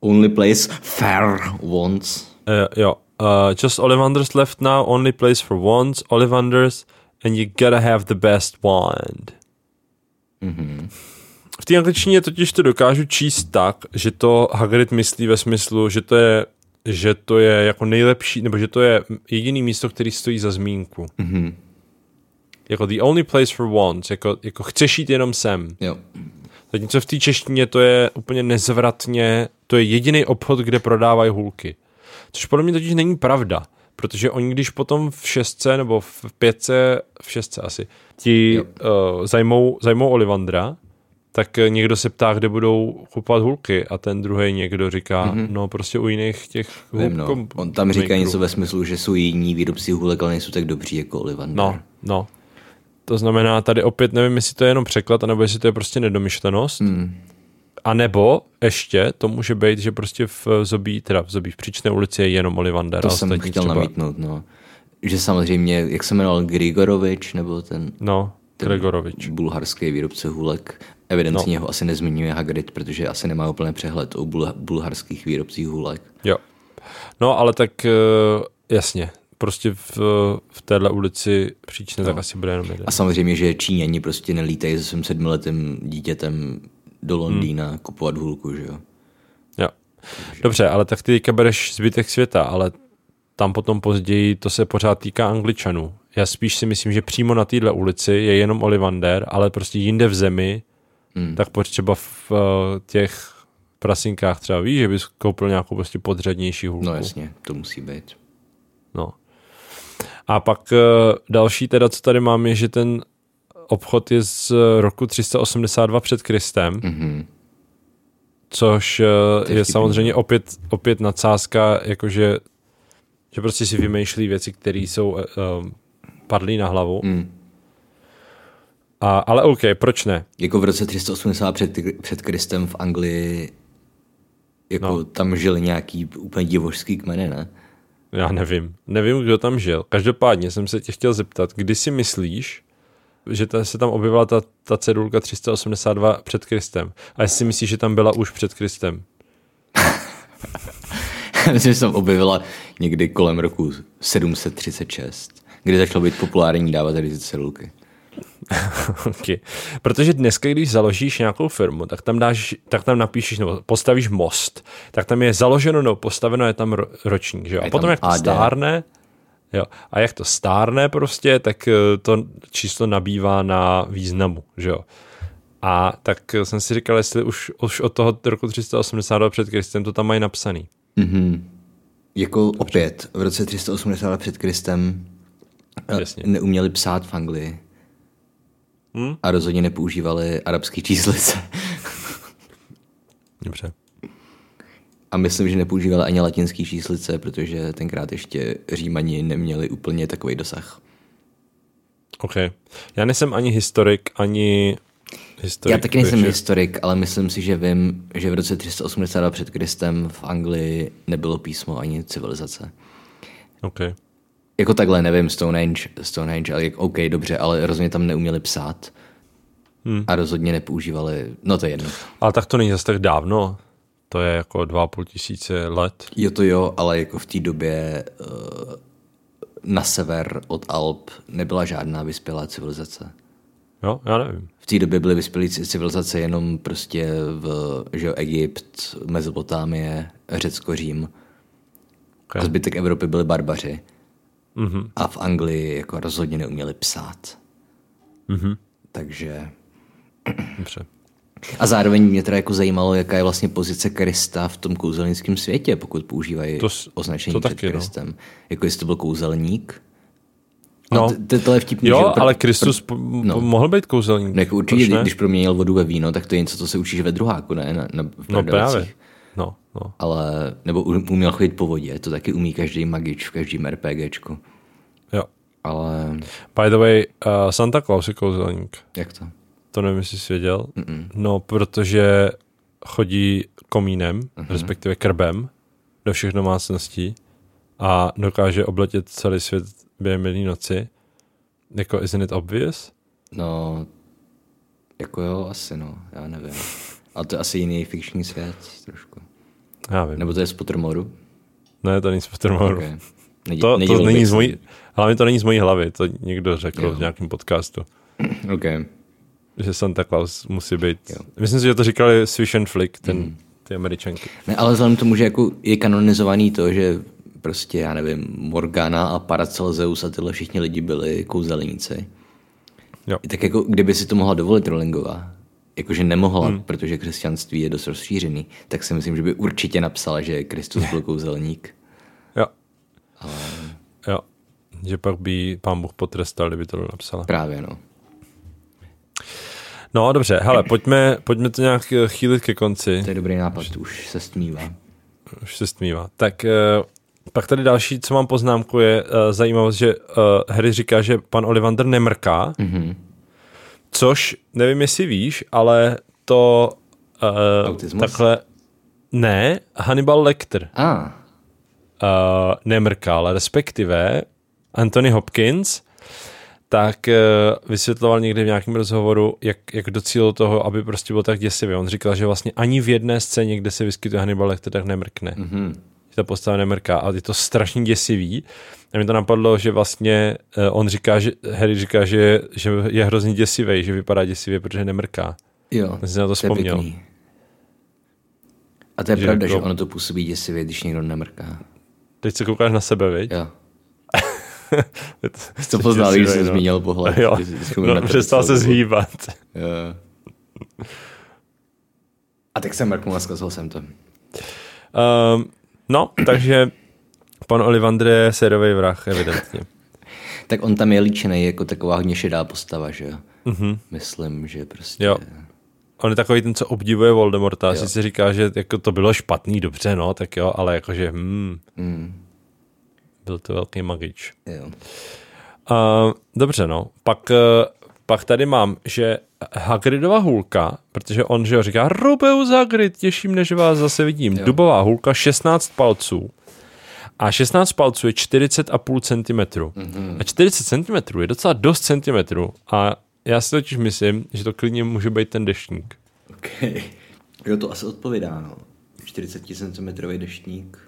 Only place fair once. uh, jo, uh, just Ollivanders left now, only place for wands, Ollivanders, and you gotta have the best wand. V té angličtině totiž to dokážu číst tak, že to Hagrid myslí ve smyslu, že to je že to je jako nejlepší, nebo že to je jediný místo, který stojí za zmínku. Mhm. Jako the only place for wands, jako, jako chceš jít jenom sem. Jo. Zatímco v té češtině to je úplně nezvratně, to je jediný obchod, kde prodávají hůlky. Což podle mě totiž není pravda, protože oni když potom v šestce nebo v pětce, v šestce asi, ti uh, zajmou, zajmou Olivandra, tak eh, někdo se ptá, kde budou kupovat hůlky a ten druhý někdo říká, mm-hmm. no prostě u jiných těch Vím, no. On tam říká makerů. něco ve smyslu, že jsou jiní výrobci hůlek, ale nejsou tak dobří jako Olivander. No, no. To znamená, tady opět nevím, jestli to je jenom překlad, anebo jestli to je prostě nedomyšlenost. Hmm. A nebo ještě to může být, že prostě v Zobí, teda v Zobí v příčné ulici je jenom Olivander. To jsem chtěl třeba- namítnout, no. Že samozřejmě, jak se jmenoval Grigorovič, nebo ten No, Gregorovič. bulharský výrobce hůlek, evidentně no. ho asi nezmiňuje Hagrid, protože asi nemá úplně přehled o bul- bulharských výrobcích hůlek. Jo. No, ale tak eh, jasně, prostě v, v téhle ulici příčné no. tak asi bude jenom jeden. A samozřejmě, že Číňani prostě nelítají se svým sedmiletým dítětem do Londýna hmm. kupovat hůlku, že jo. Jo. Dobře, ale tak ty teďka bereš zbytek světa, ale tam potom později to se pořád týká Angličanů. Já spíš si myslím, že přímo na téhle ulici je jenom Olivander, ale prostě jinde v zemi, Hmm. tak pojď třeba v uh, těch prasinkách třeba víš, že bys koupil nějakou prostě podřadnější hůlku. No jasně, to musí být. No. A pak uh, další teda, co tady mám, je, že ten obchod je z roku 382 před Kristem, Mhm. což To je je vtipný, samozřejmě opět, opět nadsázka, jakože že prostě si vymýšlí věci, které jsou uh, padlý na hlavu. Hmm. A, ale OK, proč ne? Jako v roce 380 před, před Kristem v Anglii jako No. no. tam žili nějaký úplně divožský kmeny, ne? Já nevím. Nevím, kdo tam žil. Každopádně jsem se tě chtěl zeptat, kdy si myslíš, že ta, se tam objevila ta, ta cedulka 382 před Kristem? A jestli si myslíš, že tam byla už před Kristem? Myslím, že se tam objevila někdy kolem roku 736, kdy začalo být populární dávat tady ty cedulky. okay. Protože dneska, když založíš nějakou firmu, tak tam, dáš, tak tam napíšeš, nebo postavíš most, tak tam je založeno nebo postaveno, je tam ro, ročník. Že? A je potom, jak to stárne, jo, a jak to stárne prostě, tak eh, to číslo nabývá na významu. Že jo? A tak jsem si říkal, jestli už, už od toho roku 382 před Kristem to tam mají napsaný. Mhm. Jako opět, v roce 380 před Kristem eh, Jasně. neuměli psát v Anglii. Hm? A rozhodně nepoužívali arabský číslice. Dobře. A myslím, že nepoužívali ani latinský číslice, protože tenkrát ještě Římani neměli úplně takový dosah. OK. Já nejsem ani historik, ani historik. Já taky nejsem historik, ale myslím si, že vím, že v roce 382 před Kristem v Anglii nebylo písmo ani civilizace. OK. Jako takhle, nevím, Stonehenge, Stonehenge ale jak, OK, dobře, ale rozhodně tam neuměli psát. Hmm. A rozhodně nepoužívali, no to je jedno. Ale tak to není zase tak dávno. To je jako dva a půl tisíce let. Jo to jo, ale jako v té době uh, na sever od Alp nebyla žádná vyspělá civilizace. Jo, já nevím. V té době byly vyspělé civilizace jenom prostě v že Egypt, Mezopotámie, Řecko, Řím. Okay. A zbytek Evropy byli barbaři. Mhm. A v Anglii jako rozhodně neuměli psát. Mhm. Takže... Dobře. A zároveň mě teda jako zajímalo, jaká je vlastně pozice Krista v tom kouzelnickém světě, pokud používají To označení to před taky, no. Kristem. Jako jestli to byl kouzelník. No. No. To, to je vtipný, Jo, že? Pr- ale Kristus po, no. mohl být kouzelník. No, jako určitě, ne? když proměnil vodu ve víno, tak to je něco, co se učíš ve druháku, ne? Na, na, v No právě. No, no. Ale, nebo uměl chodit po vodě, to taky umí každý magič v každém RPGčku. Jo. Ale By the way, uh, Santa Claus je kouzelník. jak to? To nevím, jestli jsi věděl. Mm-mm. No, protože chodí komínem, mm-hmm. respektive krbem, do všech domácností a dokáže obletět celý svět během jedné noci. Jako, isn't it obvious? No, jako jo, asi no, já nevím. Ale to je asi jiný fikční svět trošku. Já vím. Nebo to je z Pottermoru? Ne, to není z Pottermoru. Okay. Nedí, To, to není z mojí, hlavně to není z mojí hlavy, to někdo řekl Jo. v nějakém podcastu, OK. Že Santa Claus musí být. Jo. Myslím si, že to říkali Swish and Flick, ten, ty američanky. Ne, ale vzhledem k tomu, že jako je kanonizovaný to, že prostě, já nevím, Morgana a Paracelseus a tyhle všichni lidi byli kouzelníci. Jo. Tak jako, kdyby si to mohla dovolit Rowlingová, jakože nemohla, hmm. protože křesťanství je dost rozšířený, tak si myslím, že by určitě napsala, že Kristus byl kouzelník. Jo. Jo. Že pak by pán Bůh potrestal, kdyby to napsala. Právě, no. No dobře, hele, pojďme, pojďme to nějak eh, chýlit ke konci. To je dobrý nápad, už se stmívá. Už se stmívá. Tak eh, pak tady další, co mám poznámku, je uh, zajímavost, že uh, Harry říká, že pan Ollivander nemrká, Mhm. což nevím, jestli víš, ale to uh, Autismus? takhle ne, Hannibal Lecter A, uh, nemrkal, respektive Anthony Hopkins, tak uh, vysvětloval někdy v nějakém rozhovoru, jak, jak docílil toho, aby prostě byl tak děsivý. On říkal, že vlastně ani v jedné scéně, kde se vyskytuje Hannibal Lecter, tak nemrkne. mhm. Že ta postava nemrká a je to strašně děsivý. A mi to napadlo, že vlastně uh, on říká, že Harry říká, že, že je hrozně děsivý, že vypadá děsivě, protože nemrká. Jo, Jsem si na to je vzpomněl. pěkný. A to je Že pravda, že jako- ono to působí děsivě, když někdo nemrká. Teď se koukáš na sebe, viď? Jo. Jsi to poznal, když jsi no. zmínil pohled. Jo, no, přestal se zhýbat. Jo. A tak jsem mrknul a zkazil jsem to. Um, no, takže pan Olivander je sérový vrah, evidentně. Tak on tam je líčený jako taková hodně šedá postava, že jo? Mhm. Myslím, že prostě... Jo. On je takový ten, co obdivuje Voldemorta. Asi si říká, že jako to bylo špatný, dobře, no, tak jo, ale jakože, hmm, Mm, byl to velký magič. jo. Uh, dobře, no. Pak, uh, pak tady mám, že Hagridova hůlka, protože on, že říká Rubeus Hagrid, těší mne, že vás zase vidím. Jo. Dubová hůlka, 16 palců. A 16 palců je 40,5 cm. Mm-hmm. A 40 cm je docela dost centimetrů. A já si totiž myslím, že to klidně může být ten deštník. OK. Jo, to asi odpovídá, no. 40 cm deštník.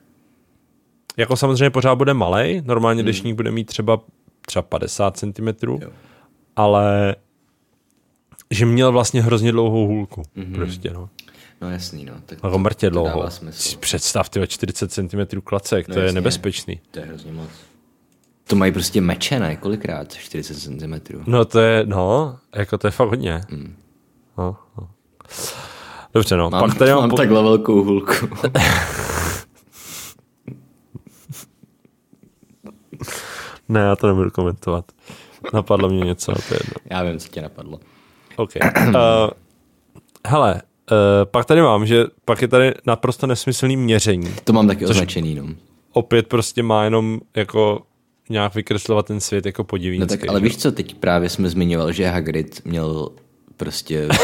Jako samozřejmě pořád bude malej, normálně hmm. deštník bude mít třeba, třeba 50 cm, Jo. ale že měl vlastně hrozně dlouhou hůlku. Mm-hmm. Prostě, no. No jasný, no. Tak Jako mrtě dlouho. představ, ty 40 cm klacek, No to je jasně. nebezpečný. To je hrozně moc. To mají prostě meče, ne? Kolikrát? 40 cm. No to je, no, jako to je fakt hodně. Mm. No, no. Dobře, no. Mám, Pak tady mám, mám po- takhle velkou hůlku. Ne, já to nebudu komentovat. Napadlo mě něco, to je jedno. Já vím, co tě napadlo. OK. Uh, hele, uh, pak tady mám, že pak je tady naprosto nesmyslný měření. To mám taky označený, no. Opět prostě má jenom jako nějak vykreslovat ten svět jako No podivínský. tak, ale že? víš co, teď právě jsme zmiňoval, že Hagrid měl prostě...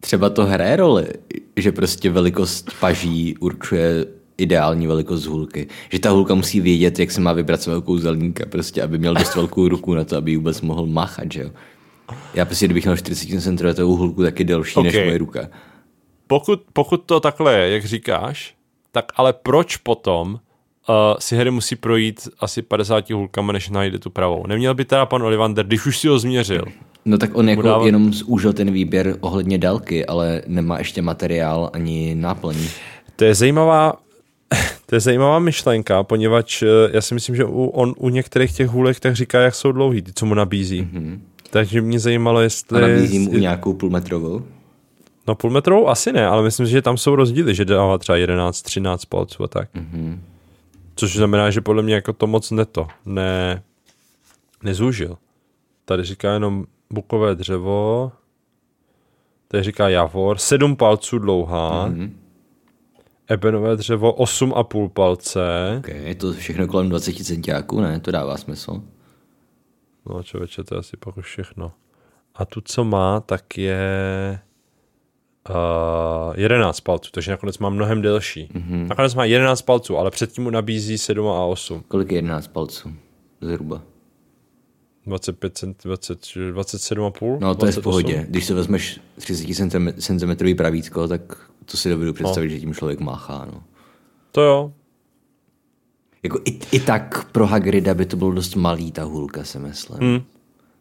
Třeba to hraje roli, že prostě velikost paží určuje ideální velikost hůlky. Že ta hůlka musí vědět, jak se má vybrat svého kouzelníka, prostě, aby měl dost velkou ruku na to, aby ji vůbec mohl máchat, že jo. Já prostě, kdybych měl 40 cm hůlku, tak je delší než Ok. moje ruka. pokud, pokud to takhle je, jak říkáš, tak ale proč potom uh, si Harry musí projít asi 50 hůlkama, než najde tu pravou? Neměl by teda pan Olivander, když už si ho změřil, No tak on jako dává- jenom zúžil ten výběr ohledně délky, ale nemá ještě materiál ani náplň. To je zajímavá, to je zajímavá myšlenka, poněvadž eh, já si myslím, že u, on u některých těch hůlek tak říká, jak jsou dlouhý, ty, co mu nabízí. Mm-hmm. Takže mě zajímalo, jestli... A nabízí mu nějakou půlmetrovou. No půl metrovou asi ne, ale myslím si, že tam jsou rozdíly, že dává třeba 11, 13 palců a tak. Mm-hmm. Což znamená, že podle mě jako to moc neto, ne, nezúžil. Tady říká jenom bukové dřevo, tady říká javor, 7 palců dlouhá, mm-hmm. Ebenové dřevo 8,5 palce, Okay, je to všechno kolem 20 centiáků, ne? To dává smysl. No člověče, to je asi pak už všechno. A tu, co má, tak je uh, 11 palců, takže nakonec má mnohem delší. Mm-hmm. Nakonec má 11 palců, ale předtím mu nabízí 7 a 8. Kolik je 11 palců? Zhruba. 25 cent, 20, 27,5? No to je v pohodě. Když si vezmeš 30 cm pravítko, tak to si dovedu představit, no. že tím člověk máchá. No. To jo. Jako i, i tak pro Hagrida by to bylo dost malý, ta hůlka, si myslím. Hmm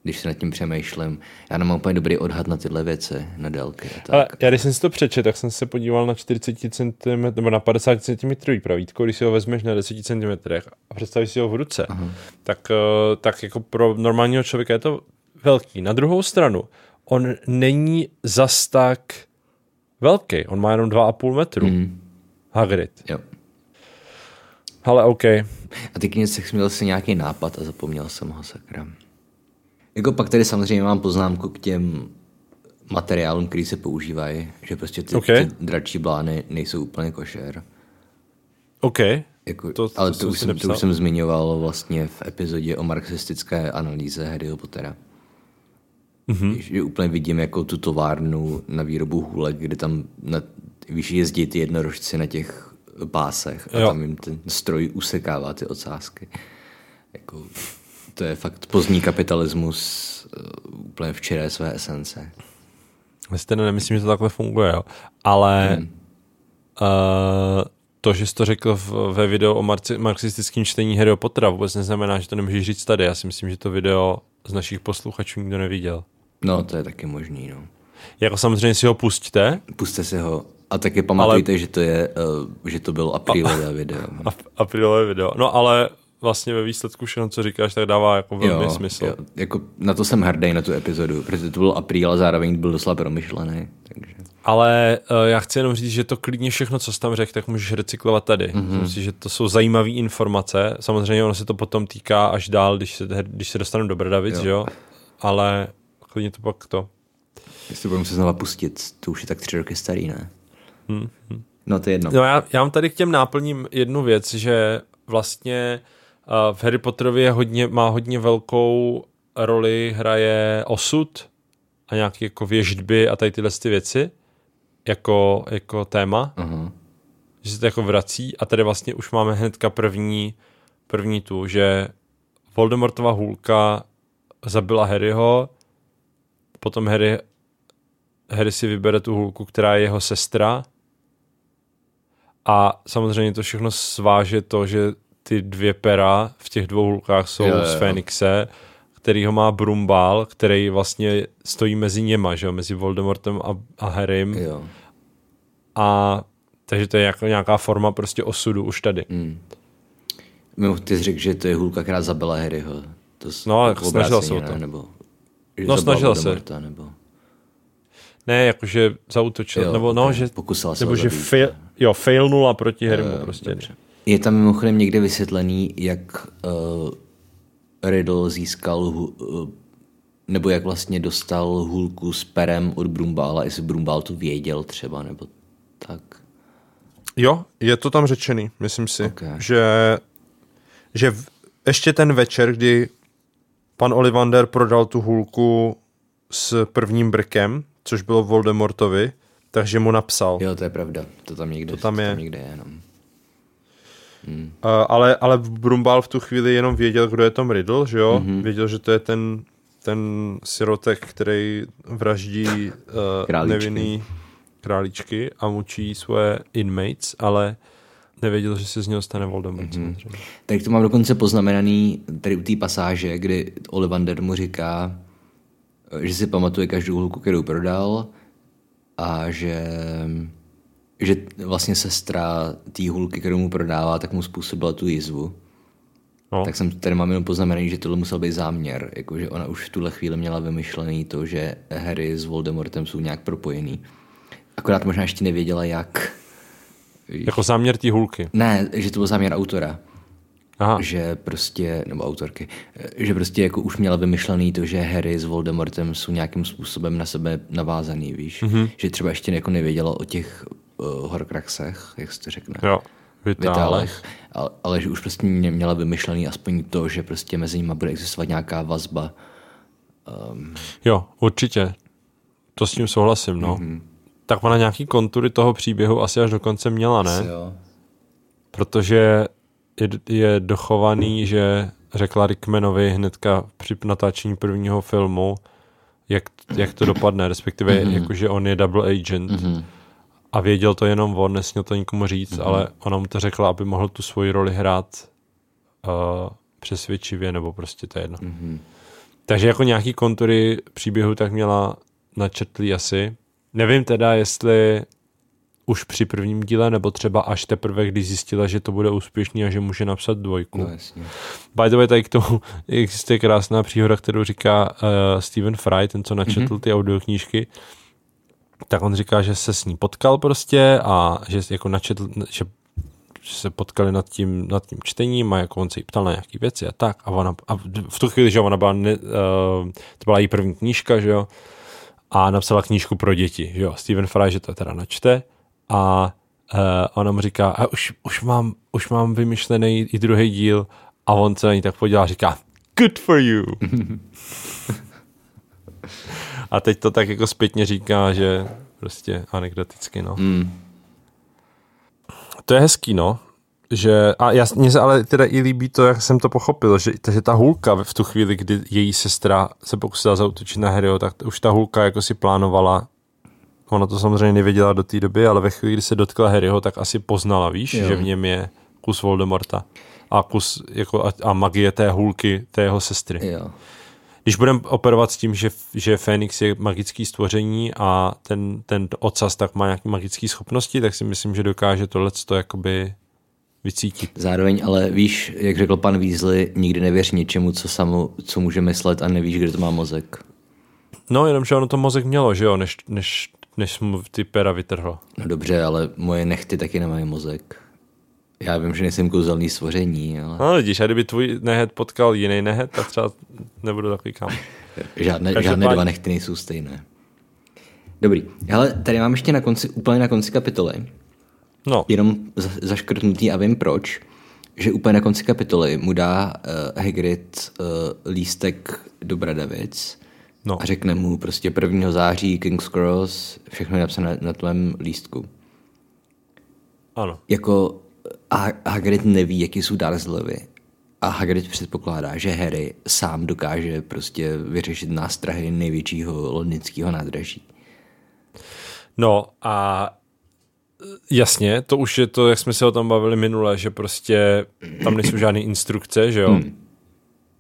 když se nad tím přemýšlím. Já nemám úplně dobrý odhad na tyhle věci, na délky. A tak. Ale já když jsem si to přečet, tak jsem se podíval na 40 cm nebo na 50 cm pravítko, když si ho vezmeš na 10 cm a představíš si ho v ruce, uh-huh. tak, eh, tak jako pro normálního člověka je to velký. Na druhou stranu, on není zas tak velký, on má jenom 2,5 metru. Mm. Hagrid. Jo. Ale OK. A ty knize měl si nějaký nápad a zapomněl jsem ho, sakra. Jako pak tady samozřejmě mám poznámku k těm materiálům, který se používají, že prostě ty, okay. ty dračí blány nejsou úplně košer. OK. Jako, to, to, ale to, už jsem, to už jsem zmiňoval vlastně v epizodě o marxistické analýze Harryho Pottera. Mm-hmm. Že úplně vidím jako tu továrnu na výrobu hůlek, kde tam na, víš, jezdí ty jednorožci na těch pásech a jo. tam jim ten stroj usekává ty ocásky. Jako, to je fakt pozdní kapitalismus uh, úplně včera své esence. Já si teda nemyslím, že to takhle funguje, jo. ale hmm. uh, to, že jsi to řekl v, ve videu o marxistickém čtení Harry Pottera, vůbec neznamená, že to nemůžeš říct tady. Já si myslím, že to video z našich posluchačů nikdo neviděl. No, to je taky možný, no. Jako samozřejmě si ho pustíte. Puste si ho. A taky pamatujte, ale... že to je, uh, že to bylo aprílové video. Aprílové video. No ale vlastně ve výsledku všechno, co říkáš, tak dává jako velmi jo, smysl. Jo. Jako na to jsem hrdý, na tu epizodu, protože to byl apríl a zároveň byl doslova promyšlený. Takže. Ale uh, já chci jenom říct, že to klidně všechno, co jsi tam řekl, tak můžeš recyklovat tady. Mm-hmm. Myslím že to jsou zajímavé informace. Samozřejmě ono se to potom týká až dál, když se, když se dostaneme do Brdavic, jo. jo? Ale klidně to pak to. Jestli budeme se znova pustit, to už je tak tři roky starý, ne? Hmm. No to je jedno. No já, já mám tady k těm náplním jednu věc, že vlastně v Harry Potterovi je hodně, má hodně velkou roli, hraje osud a nějaké jako věždby a tady tyhle ty věci jako, jako téma. Uh-huh. Že se to jako vrací a tady vlastně už máme hnedka první, první tu, že Voldemortova hůlka zabila Harryho, potom Harry, Harry si vybere tu hůlku, která je jeho sestra a samozřejmě to všechno sváže to, že ty dvě pera v těch dvou hulkách jsou jo, jo. z Fénixe, který ho má Brumbal, který vlastně stojí mezi něma, že jo, mezi Voldemortem a, a Harrym. Jo. A takže to je jako nějaká forma prostě osudu už tady. Mm. Mimo, ty jsi řekl, že to je hulka, která zabila Harryho. To no, jako snažil se o to. Nebo, no, snažil se. Nebo... Ne, jakože zautočil, jo, nebo no, že, pokusil se nebo že fail, jo, failnula proti Harrymu prostě. Dobře. Je tam mimochodem někde vysvětlený, jak uh, Riddle získal, uh, nebo jak vlastně dostal hůlku s perem od Brumbála, jestli Brumbál to věděl třeba, nebo tak. Jo, je to tam řečený, myslím si, okay. že, že v, ještě ten večer, kdy pan Olivander prodal tu hůlku s prvním brkem, což bylo Voldemortovi, takže mu napsal. Jo, to je pravda, to tam někde, to tam je. To tam někde je jenom. Hmm. Uh, ale, ale Brumbal v tu chvíli jenom věděl, kdo je Tom Riddle, že jo? Mm-hmm. Věděl, že to je ten, ten sirotek, který vraždí uh, nevinný králíčky a mučí svoje inmates, ale nevěděl, že se z něho stane Voldemort. Mm-hmm. Tak to mám dokonce poznamenaný tady u té pasáže, kdy Ollivander mu říká, že si pamatuje každou hulku, kterou prodal a že že vlastně sestra té hulky, kterou mu prodává, tak mu způsobila tu jizvu. No. Tak jsem tady mám jenom poznamenaný, že tohle musel být záměr, jakože ona už v tuhle chvíli měla vymyšlený to, že Harry s Voldemortem jsou nějak propojený. Akorát možná ještě nevěděla, jak. Jako záměr té hulky? Ne, že to byl záměr autora. Aha. Že prostě, nebo autorky, že prostě jako už měla vymyšlený to, že Harry s Voldemortem jsou nějakým způsobem na sebe navázaný, víš? Mm-hmm. Že třeba ještě jako nevěděla o těch uh, Horcruxech, jak se to řekne. Jo, vitálech. ale, ale že už prostě mě měla vymyšlený aspoň to, že prostě mezi nimi bude existovat nějaká vazba. Um, Jo, určitě. To s tím souhlasím, no. Mm-hmm. Tak ona nějaký kontury toho příběhu asi až do konce měla, ne? jo. Protože je, je dochovaný, že řekla Rickmanovi hnedka při natáčení prvního filmu, jak, jak to dopadne, respektive mm-hmm. jakože on je double agent mm-hmm. a věděl to jenom on, nesměl to nikomu říct, mm-hmm. ale ona mu to řekla, aby mohl tu svoji roli hrát uh, přesvědčivě, nebo prostě to je jedno. Mm-hmm. Takže jako nějaký kontury příběhu tak měla načetlý asi. Nevím teda, jestli už při prvním díle, nebo třeba až teprve, když zjistila, že to bude úspěšný a že může napsat dvojku. No, jasně. By the way, tady k tomu existuje krásná příhoda, kterou říká uh, Stephen Fry, ten, co načetl mm-hmm. ty audioknížky. Tak on říká, že se s ní potkal prostě a že jako načetl, že že se potkali nad tím, nad tím čtením a jako on se jí ptal na nějaké věci a tak. A, ona, a v tu chvíli, že ona byla, ne, uh, to byla její první knížka, že jo, a napsala knížku pro děti, že jo. Stephen Fry, že to teda načte a uh, ona mu říká, a už, už, mám, už mám vymyšlený i druhý díl a on se na ní tak podívá a říká, good for you. a teď to tak jako zpětně říká, že prostě anekdoticky, no. Mm. To je hezký, no. Že, a já, mně se ale teda i líbí to, jak jsem to pochopil, že, že ta hulka v tu chvíli, kdy její sestra se pokusila zautočit na Harryho, tak už ta hulka jako si plánovala Ona to samozřejmě nevěděla do té doby, ale ve chvíli, kdy se dotkla Harryho, tak asi poznala, víš, jo. že v něm je kus Voldemorta a kus jako a, a magie té hůlky, té jeho sestry. Jo. Když budeme operovat s tím, že, že Fénix je magický stvoření a ten, ten ocas tak má nějaké magické schopnosti, tak si myslím, že dokáže tohle to jakoby vycítit. Zároveň ale víš, jak řekl pan Weasley, nikdy nevěř ničemu, co, samo, co může myslet a nevíš, kde to má mozek. No, jenom, že ono to mozek mělo, že jo, než, než, než mu ty pera vytrhlo. No dobře, ale moje nechty taky nemají mozek. Já vím, že nejsem kouzelný stvoření, ale... No vidíš, a kdyby tvůj nehet potkal jiný nehet, tak třeba nebudu takový kam. žádné, žádné dva nechty nejsou stejné. Dobrý, ale tady mám ještě na konci, úplně na konci kapitoly. No. Jenom za- zaškrtnutý a vím proč. Že úplně na konci kapitoly mu dá uh, Hagrid uh, lístek do Bradavic No. a řekne mu prostě 1. září King's Cross, všechno je napsané na tvém lístku. Ano. Jako a Hagrid neví, jaký jsou Dursleyvi. A Hagrid předpokládá, že Harry sám dokáže prostě vyřešit nástrahy největšího londýnského nádraží. No a jasně, to už je to, jak jsme se o tom bavili minule, že prostě tam nejsou žádné instrukce, že jo? Hmm.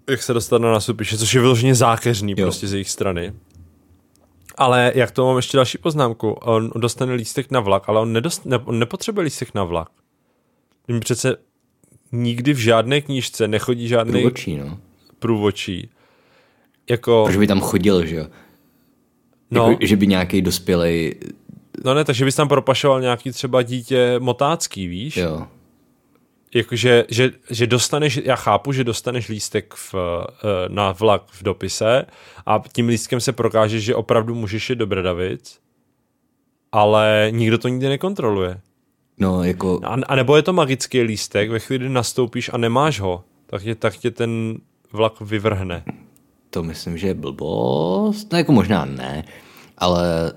Jak se dostat na nástupiště, což je vyloženě zákeřný Jo. prostě z jejich strany. Ale jak to mám ještě další poznámku, on dostane lístek na vlak, ale on, nedost, ne, on nepotřebuje lístek na vlak. Jim přece nikdy v žádné knížce nechodí žádný Průvodčí, no. průvodčí. Jako, Proč by tam chodil, že jo? no, Jako, že by nějaký dospělý, no ne, takže bys tam propašoval nějaký třeba dítě motácký, víš? jo. Jakože, že, že dostaneš, já chápu, že dostaneš lístek v, eh, na vlak v dopise a tím lístkem se prokáže, že opravdu můžeš jít do Bradavic, ale nikdo to nikdy nekontroluje. No, jako, A, a nebo je to magický lístek, ve chvíli, kdy nastoupíš a nemáš ho, tak tě, tak tě ten vlak vyvrhne. to myslím, že je blbost. No, jako možná ne, ale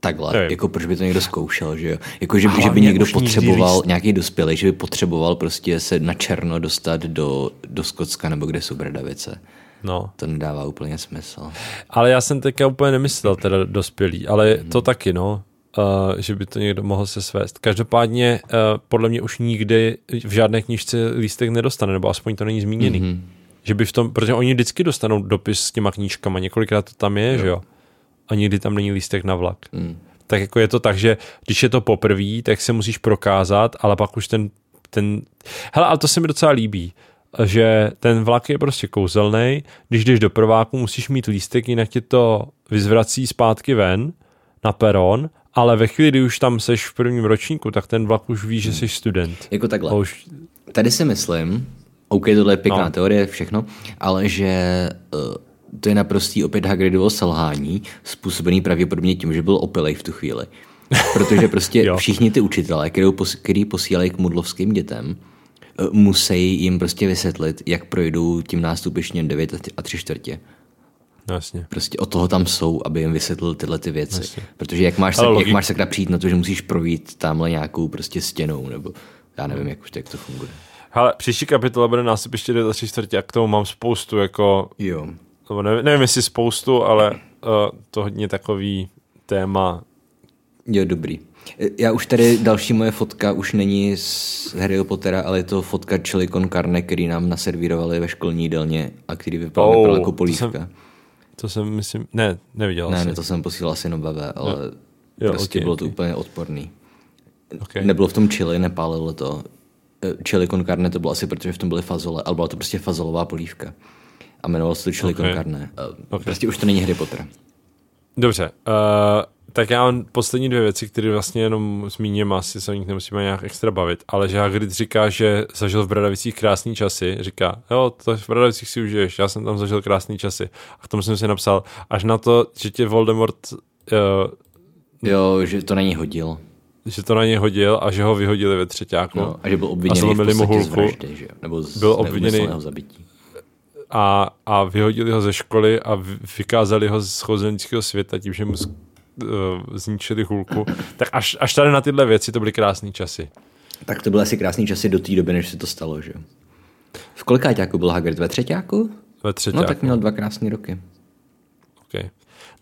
takhle, Nevím. jako proč by to někdo zkoušel, že jo? Jako, že, by- že by někdo potřeboval, nějaký dospělý, že by potřeboval prostě se na černo dostat do, do Skotska nebo kde jsou Bradavice. No. To nedává úplně smysl. Ale já jsem teďka úplně nemyslel teda dospělý, ale to taky, no. Uh, že by to někdo mohl se svést. Každopádně uh, podle mě už nikdy v žádné knižce lístek nedostane, nebo aspoň to není zmíněný. Mm-hmm. Že by v tom, protože oni vždycky dostanou dopis s těma knížkama, několikrát to tam je, jo. že jo? A nikdy tam není lístek na vlak. Mm. Tak jako je to tak, že když je to poprvé, tak se musíš prokázat, ale pak už ten, ten... Hele, ale to se mi docela líbí, že ten vlak je prostě kouzelný, když jdeš do prváku, musíš mít lístek, jinak tě to vyzvrací zpátky ven na peron, ale ve chvíli, kdy už tam seš v prvním ročníku, tak ten vlak už ví, že jsi student. Jako takhle. A už, Tady si myslím, OK, tohle je pěkná No. teorie, všechno, ale že uh, to je naprostý opět Hagridovo selhání, způsobený pravděpodobně tím, že byl opilej v tu chvíli. Protože prostě všichni ty učitelé, který, posílají k mudlovským dětem, eh, musí jim prostě vysvětlit, jak projdou tím nástupištěm 9 a 3 čtvrtě. No, jasně. Prostě o toho tam jsou, aby jim vysvětlil tyhle ty věci. No, jasně. Protože jak máš, sakra, jak máš sakra přijít na to, že musíš projít tamhle nějakou prostě stěnou, nebo já nevím, jak, jak to funguje. Hele, příští kapitola bude nástupiště 9 a 3 čtvrtě a k tomu mám spoustu jako jo nebo nevím, nevím jestli spoustu, ale uh, to hodně takový téma. Jo, dobrý. Já už tady další moje fotka už není z Harryho Pottera, ale je to fotka chili con carne, který nám naservírovali ve školní jídelně a který vypadal, Oh, vypadal jako to polívka. jsem- To jsem, myslím, ne, neviděl Ne, ne, to jsem posílal asi BV, ale Jo, prostě ok, bylo ok. to úplně odporný. Okay. Nebylo v tom chili, nepálilo to. E, Chili con carne to bylo asi, protože v tom byly fazole, ale byla to prostě fazolová polívka. A jmenovalo se to chili Ok. con carne. E, Ok. Prostě už to není Harry Potter. Dobře, uh, tak já mám poslední dvě věci, které vlastně jenom zmíním, asi se o nich nemusíme nějak extra bavit, ale že Hagrid říká, že zažil v Bradavicích krásný časy, říká, jo, to v Bradavicích si užiješ, já jsem tam zažil krásný časy. A k tomu jsem si napsal, až na to, že tě Voldemort, uh, Jo, že to není hodil. že to na něj hodil a že ho vyhodili ve třetíku. No, a že byl obviněný v zlomili mu podstatě z vraždy, že? Nebo z Byl obviněný- zabití. A, a vyhodili ho ze školy a vy- vykázali ho z chozenického světa tím, že mu z, uh, zničili hůlku. Tak až, až tady na tyhle věci to byly krásné časy. Tak to byly asi krásný časy do té doby, než se to stalo, že jo? V kolikáťáku byl Hagrid? Ve třetíku? Ve třetí. No tak měl dva krásné roky. Okay.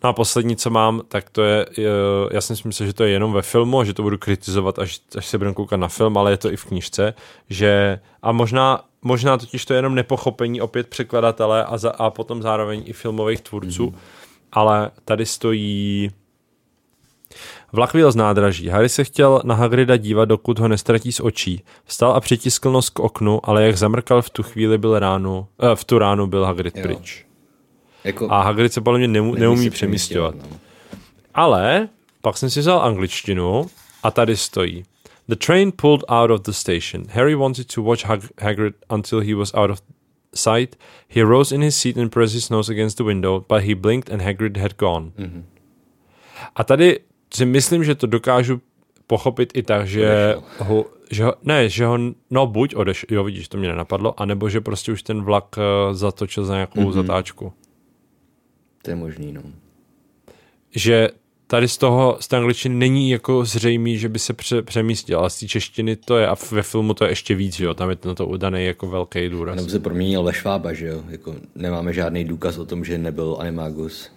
No a poslední, co mám, tak to je, je, já jsem si myslel, že to je jenom ve filmu, že to budu kritizovat, až, až se budeme koukat na film, ale je to i v knižce, že a možná, možná totiž to je jenom nepochopení opět překladatele a, za, a potom zároveň i filmových tvůrců, mm. ale tady stojí Vlak vyjel z nádraží. Harry se chtěl na Hagrida dívat, dokud ho nestratí z očí. Vstal a přitiskl nos k oknu, ale jak zamrkal v tu chvíli byl ránu, eh, v tu ránu byl Hagrid Jo. pryč. Jako, A Hagrid se podle mě nemů, neumí přemístěvat. no. Ale pak jsem si vzal angličtinu a tady stojí. The train pulled out of the station. Harry wanted to watch Hag- Hagrid until he was out of sight. He rose in his seat and pressed his nose against the window, but he blinked and Hagrid had gone. Mm-hmm. A tady si myslím, že to dokážu pochopit i tak, že ho, že ho, ne, že ho, no buď odeš, jo vidíš, to mě nenapadlo, anebo že prostě už ten vlak uh, zatočil za nějakou mm-hmm. zatáčku. To je možný, no. že tady z toho, z té angličtiny není jako zřejmý, že by se pře, přemístil, ale z té češtiny to je a ve filmu to je ještě víc, že jo, tam je na to udaný jako velký důraz. Nebo se proměnil ve Švába, že jo? Jako nemáme žádný důkaz o tom, že nebyl animagus.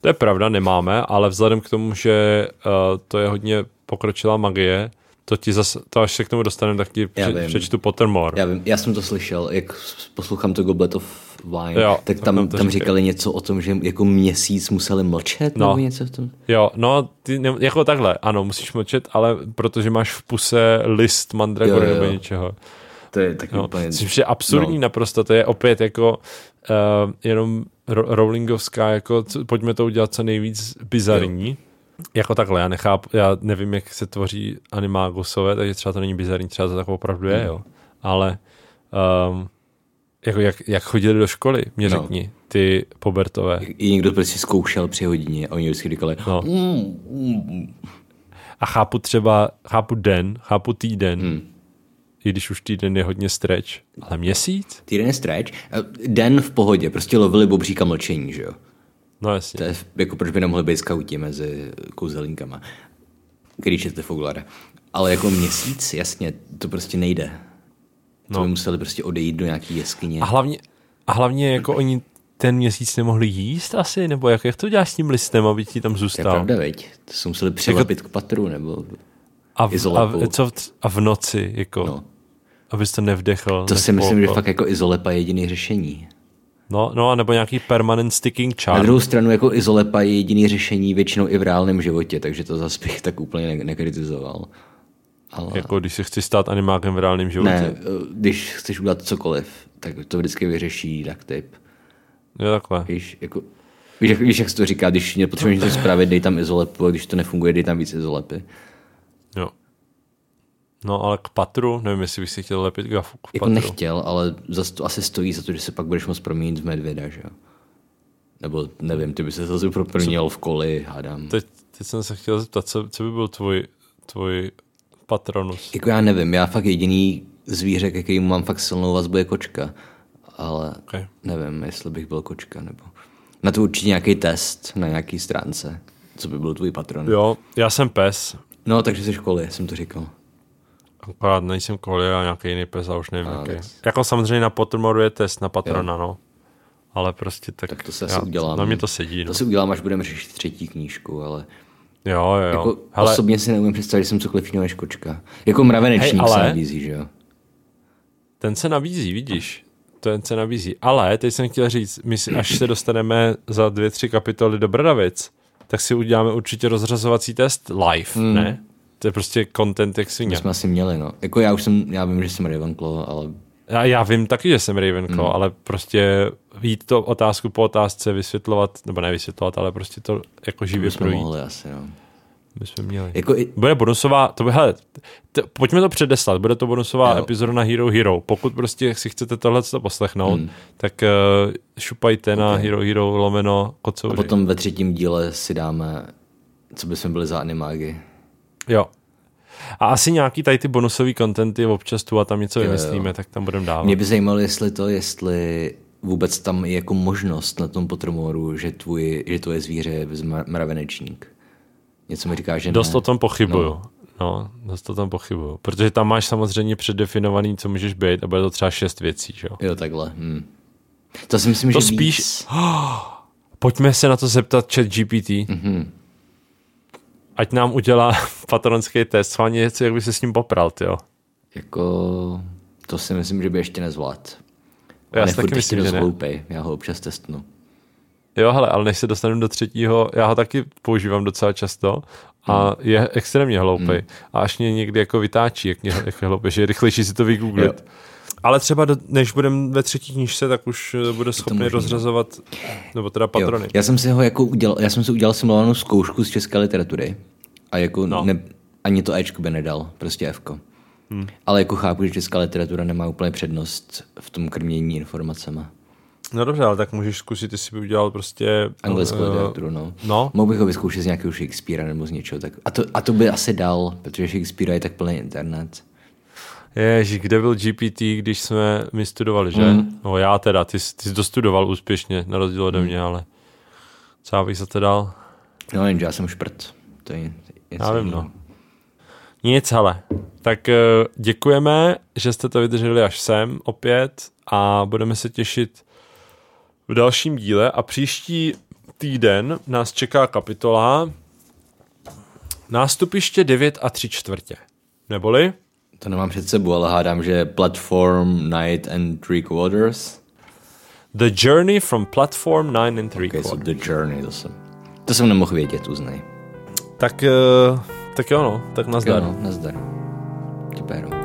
To je pravda, nemáme, ale vzhledem k tomu, že uh, to je hodně pokročilá magie, to ti zase, to až se k tomu dostaneme, tak ti pře, přečtu Pottermore. Já vím, já jsem to slyšel, jak poslouchám to Goblet of Wine, Jo, tak tam, tam tam říkali něco o tom, že jako měsíc museli mlčet, No. nebo něco v tom. Jo, no, ty, ne, jako takhle, ano, musíš mlčet, ale protože máš v puse list mandragory Jo, jo, nebo jo. něčeho. To je taky No, úplně... což je absurdní no. naprosto, to je opět jako uh, jenom ro- Rowlingovská, jako co, pojďme to udělat co nejvíc bizarní. Jako takhle, já nechápu, já nevím, jak se tvoří animagusové, takže třeba to není bizarní, třeba to tak opravdu je, Hmm. jo. Ale um, jako jak, jak chodili do školy, mě No. řekni, ty pobertové. I někdo prostě zkoušel při hodině a oni vždycky říkali, No. "Mm, mm, A chápu třeba, chápu den, chápu týden, Hmm. i když už týden je hodně stretch, ale měsíc? týden je stretch. A Den v pohodě, prostě lovili bobříka mlčení, že jo. No jasně. To je jako proč by nemohli být skauti mezi kouzelinkama, který četli Foglara. Ale jako měsíc, jasně, to prostě nejde. To No. by museli prostě odejít do nějaký jeskyně. A hlavně, a hlavně jako oni ten měsíc nemohli jíst asi, nebo jak, jak to děláš s tím listem, aby ti tam To je zůstal? pravda, veď? To se museli přilepit k patru, nebo... A v, a, v, co v, a v noci, jako, no. Abys to nevdechl. To si myslím, že nespolkl. fakt jako izolepa je jediný řešení. No, no, nebo nějaký permanent sticking Na charm. druhou stranu jako izolepa je jediný řešení většinou i v reálném životě, takže to zase bych tak úplně ne- nekritizoval. Ale Jako když se chci stát animákem v reálném životě. ne, když chceš udělat cokoliv, tak to vždycky vyřeší duct tape. Jo, takhle. Víš, jako, víš, jak, víš, jak se to říká, když potřebuješ něco spravit, dej tam izolepu, a když to nefunguje, dej tam víc izolepy. Jo. No, ale k patru, nevím, jestli bych si chtěl lepit gafu k Jako patru. nechtěl, ale zase to asi stojí za to, že se pak budeš moct proměnit v medvěda, že jo? Nebo nevím, ty by se zase proměnil v koli, hádám. Teď, teď jsem se chtěl zeptat, co, co by byl tvůj, tvůj patronus? Jako já nevím, já fakt jediný, zvíře, ke kterému mám fakt silnou vazbu, je kočka. Ale Okay. nevím, jestli bych byl kočka, nebo... Na to určitě nějaký test na nějaký stránce. Co by byl tvůj patron? Jo, já jsem pes, No, takže jsi školy, jsem to říkal. akorát nejsem kolie a nějaký jiný pes a už nevím, A, jaký. Jako samozřejmě na Pottermoru je test na patrona, no. Ale prostě tak... Tak to se asi udělám. Na mě to sedí, no. To si udělám, až budeme řešit třetí knížku, ale Jo, jo, jo. jako Hele, osobně si neumím představit, že jsem cokoliv jiného než kočka. Jako mravenečník Hej, ale- se nabízí, že jo? ten se nabízí, vidíš. Ten se nabízí. Ale teď jsem chtěl říct, my si, až se dostaneme za dvě, tři kapitoly do Bradavic, tak si uděláme určitě rozřazovací test live, hmm. ne? To je prostě content jak My svině. jsme asi měli, no. Jako já už jsem, já vím, že jsem Ravenclaw, ale Já, já vím taky, že jsem Ravenclaw, hmm. ale prostě jít to otázku po otázce vysvětlovat, nebo ne vysvětlovat, ale prostě to jako živě bychom projít. mohli asi, no. Bychom měli. Jako i, Bude bonusová, to by, hele, t, pojďme to předeslat, bude to bonusová Jo. epizoda na Hero Hero. Pokud prostě si chcete tohle poslechnout, hmm. tak uh, šupajte na Ok. Hero Hero lomeno a kocouři. potom ve třetím díle si dáme, co by jsme byli za animágy. Jo. A asi nějaký tady ty bonusový kontenty občas tu a tam něco vymyslíme, tak tam budeme dávat. Mě by zajímalo, jestli to, jestli vůbec tam je jako možnost na tom Pottermoru, že, tvůj, že tvoje zvíře je mravenečník. Něco mi říká, že Dost ne. o tom pochybuju. No. no, dost o tom pochybuju. Protože tam máš samozřejmě předdefinovaný, co můžeš být a bude to třeba šest věcí, jo. Jo, takhle. Hm. To si myslím, To že spíš- víc. Pojďme se na to zeptat chat GPT. Mhm. Ať nám udělá patronský test, schválně něco, jak by se s ním popral, jo. Jako, to si myslím, že by ještě nezvlád. Já si taky myslím, že ne. Já ho občas testnu. Jo, hele, ale než se dostanu do třetího, já ho taky používám docela často a je extrémně hloupý. A až mě někdy jako vytáčí, jak, mě, jak je hloupý, že je rychlejší si to vygooglit. Jo. Ale třeba do, než budeme ve třetí knížce, tak už eh, bude schopný rozřazovat, nebo teda patrony. Jo. Já jsem si ho jako udělal, já jsem si udělal simulovanou zkoušku z české literatury a jako No. ne, ani to Ečko by nedal, prostě Fko. Hmm. Ale jako chápu, že česká literatura nemá úplně přednost v tom krmění informacema. No dobře, ale tak můžeš zkusit, jestli by udělal prostě... Anglickou eh, literaturu, no. No, Mohl bych ho vyzkoušet z nějakého Shakespearea nebo z něčeho. Tak. A, to, a to by asi dal, protože Shakespearea je tak plný internet. Ježiš, kde byl GPT, když jsme my studovali, že? Mm. No já teda, ty, jsi- ty jsi dostudoval úspěšně, na rozdíl ode mě, ale co já bych za to dal? No jenže já jsem šprt. To je, je Já vím, no. Nic, hele. Tak eh, děkujeme, že jste to vydrželi až sem opět a budeme se těšit v dalším díle a příští týden nás čeká kapitola Nástupiště 9 a 3 čtvrtě. Neboli? To nemám před sebou, ale hádám, že Platform, Night and Three Quarters. The Journey from Platform 9 and 3 Okay, okay, so The Journey, to jsem, to jsem nemohl vědět, uznej. Tak, eh, tak jo no, tak nazdar. Jo, no, nazdar. Péru.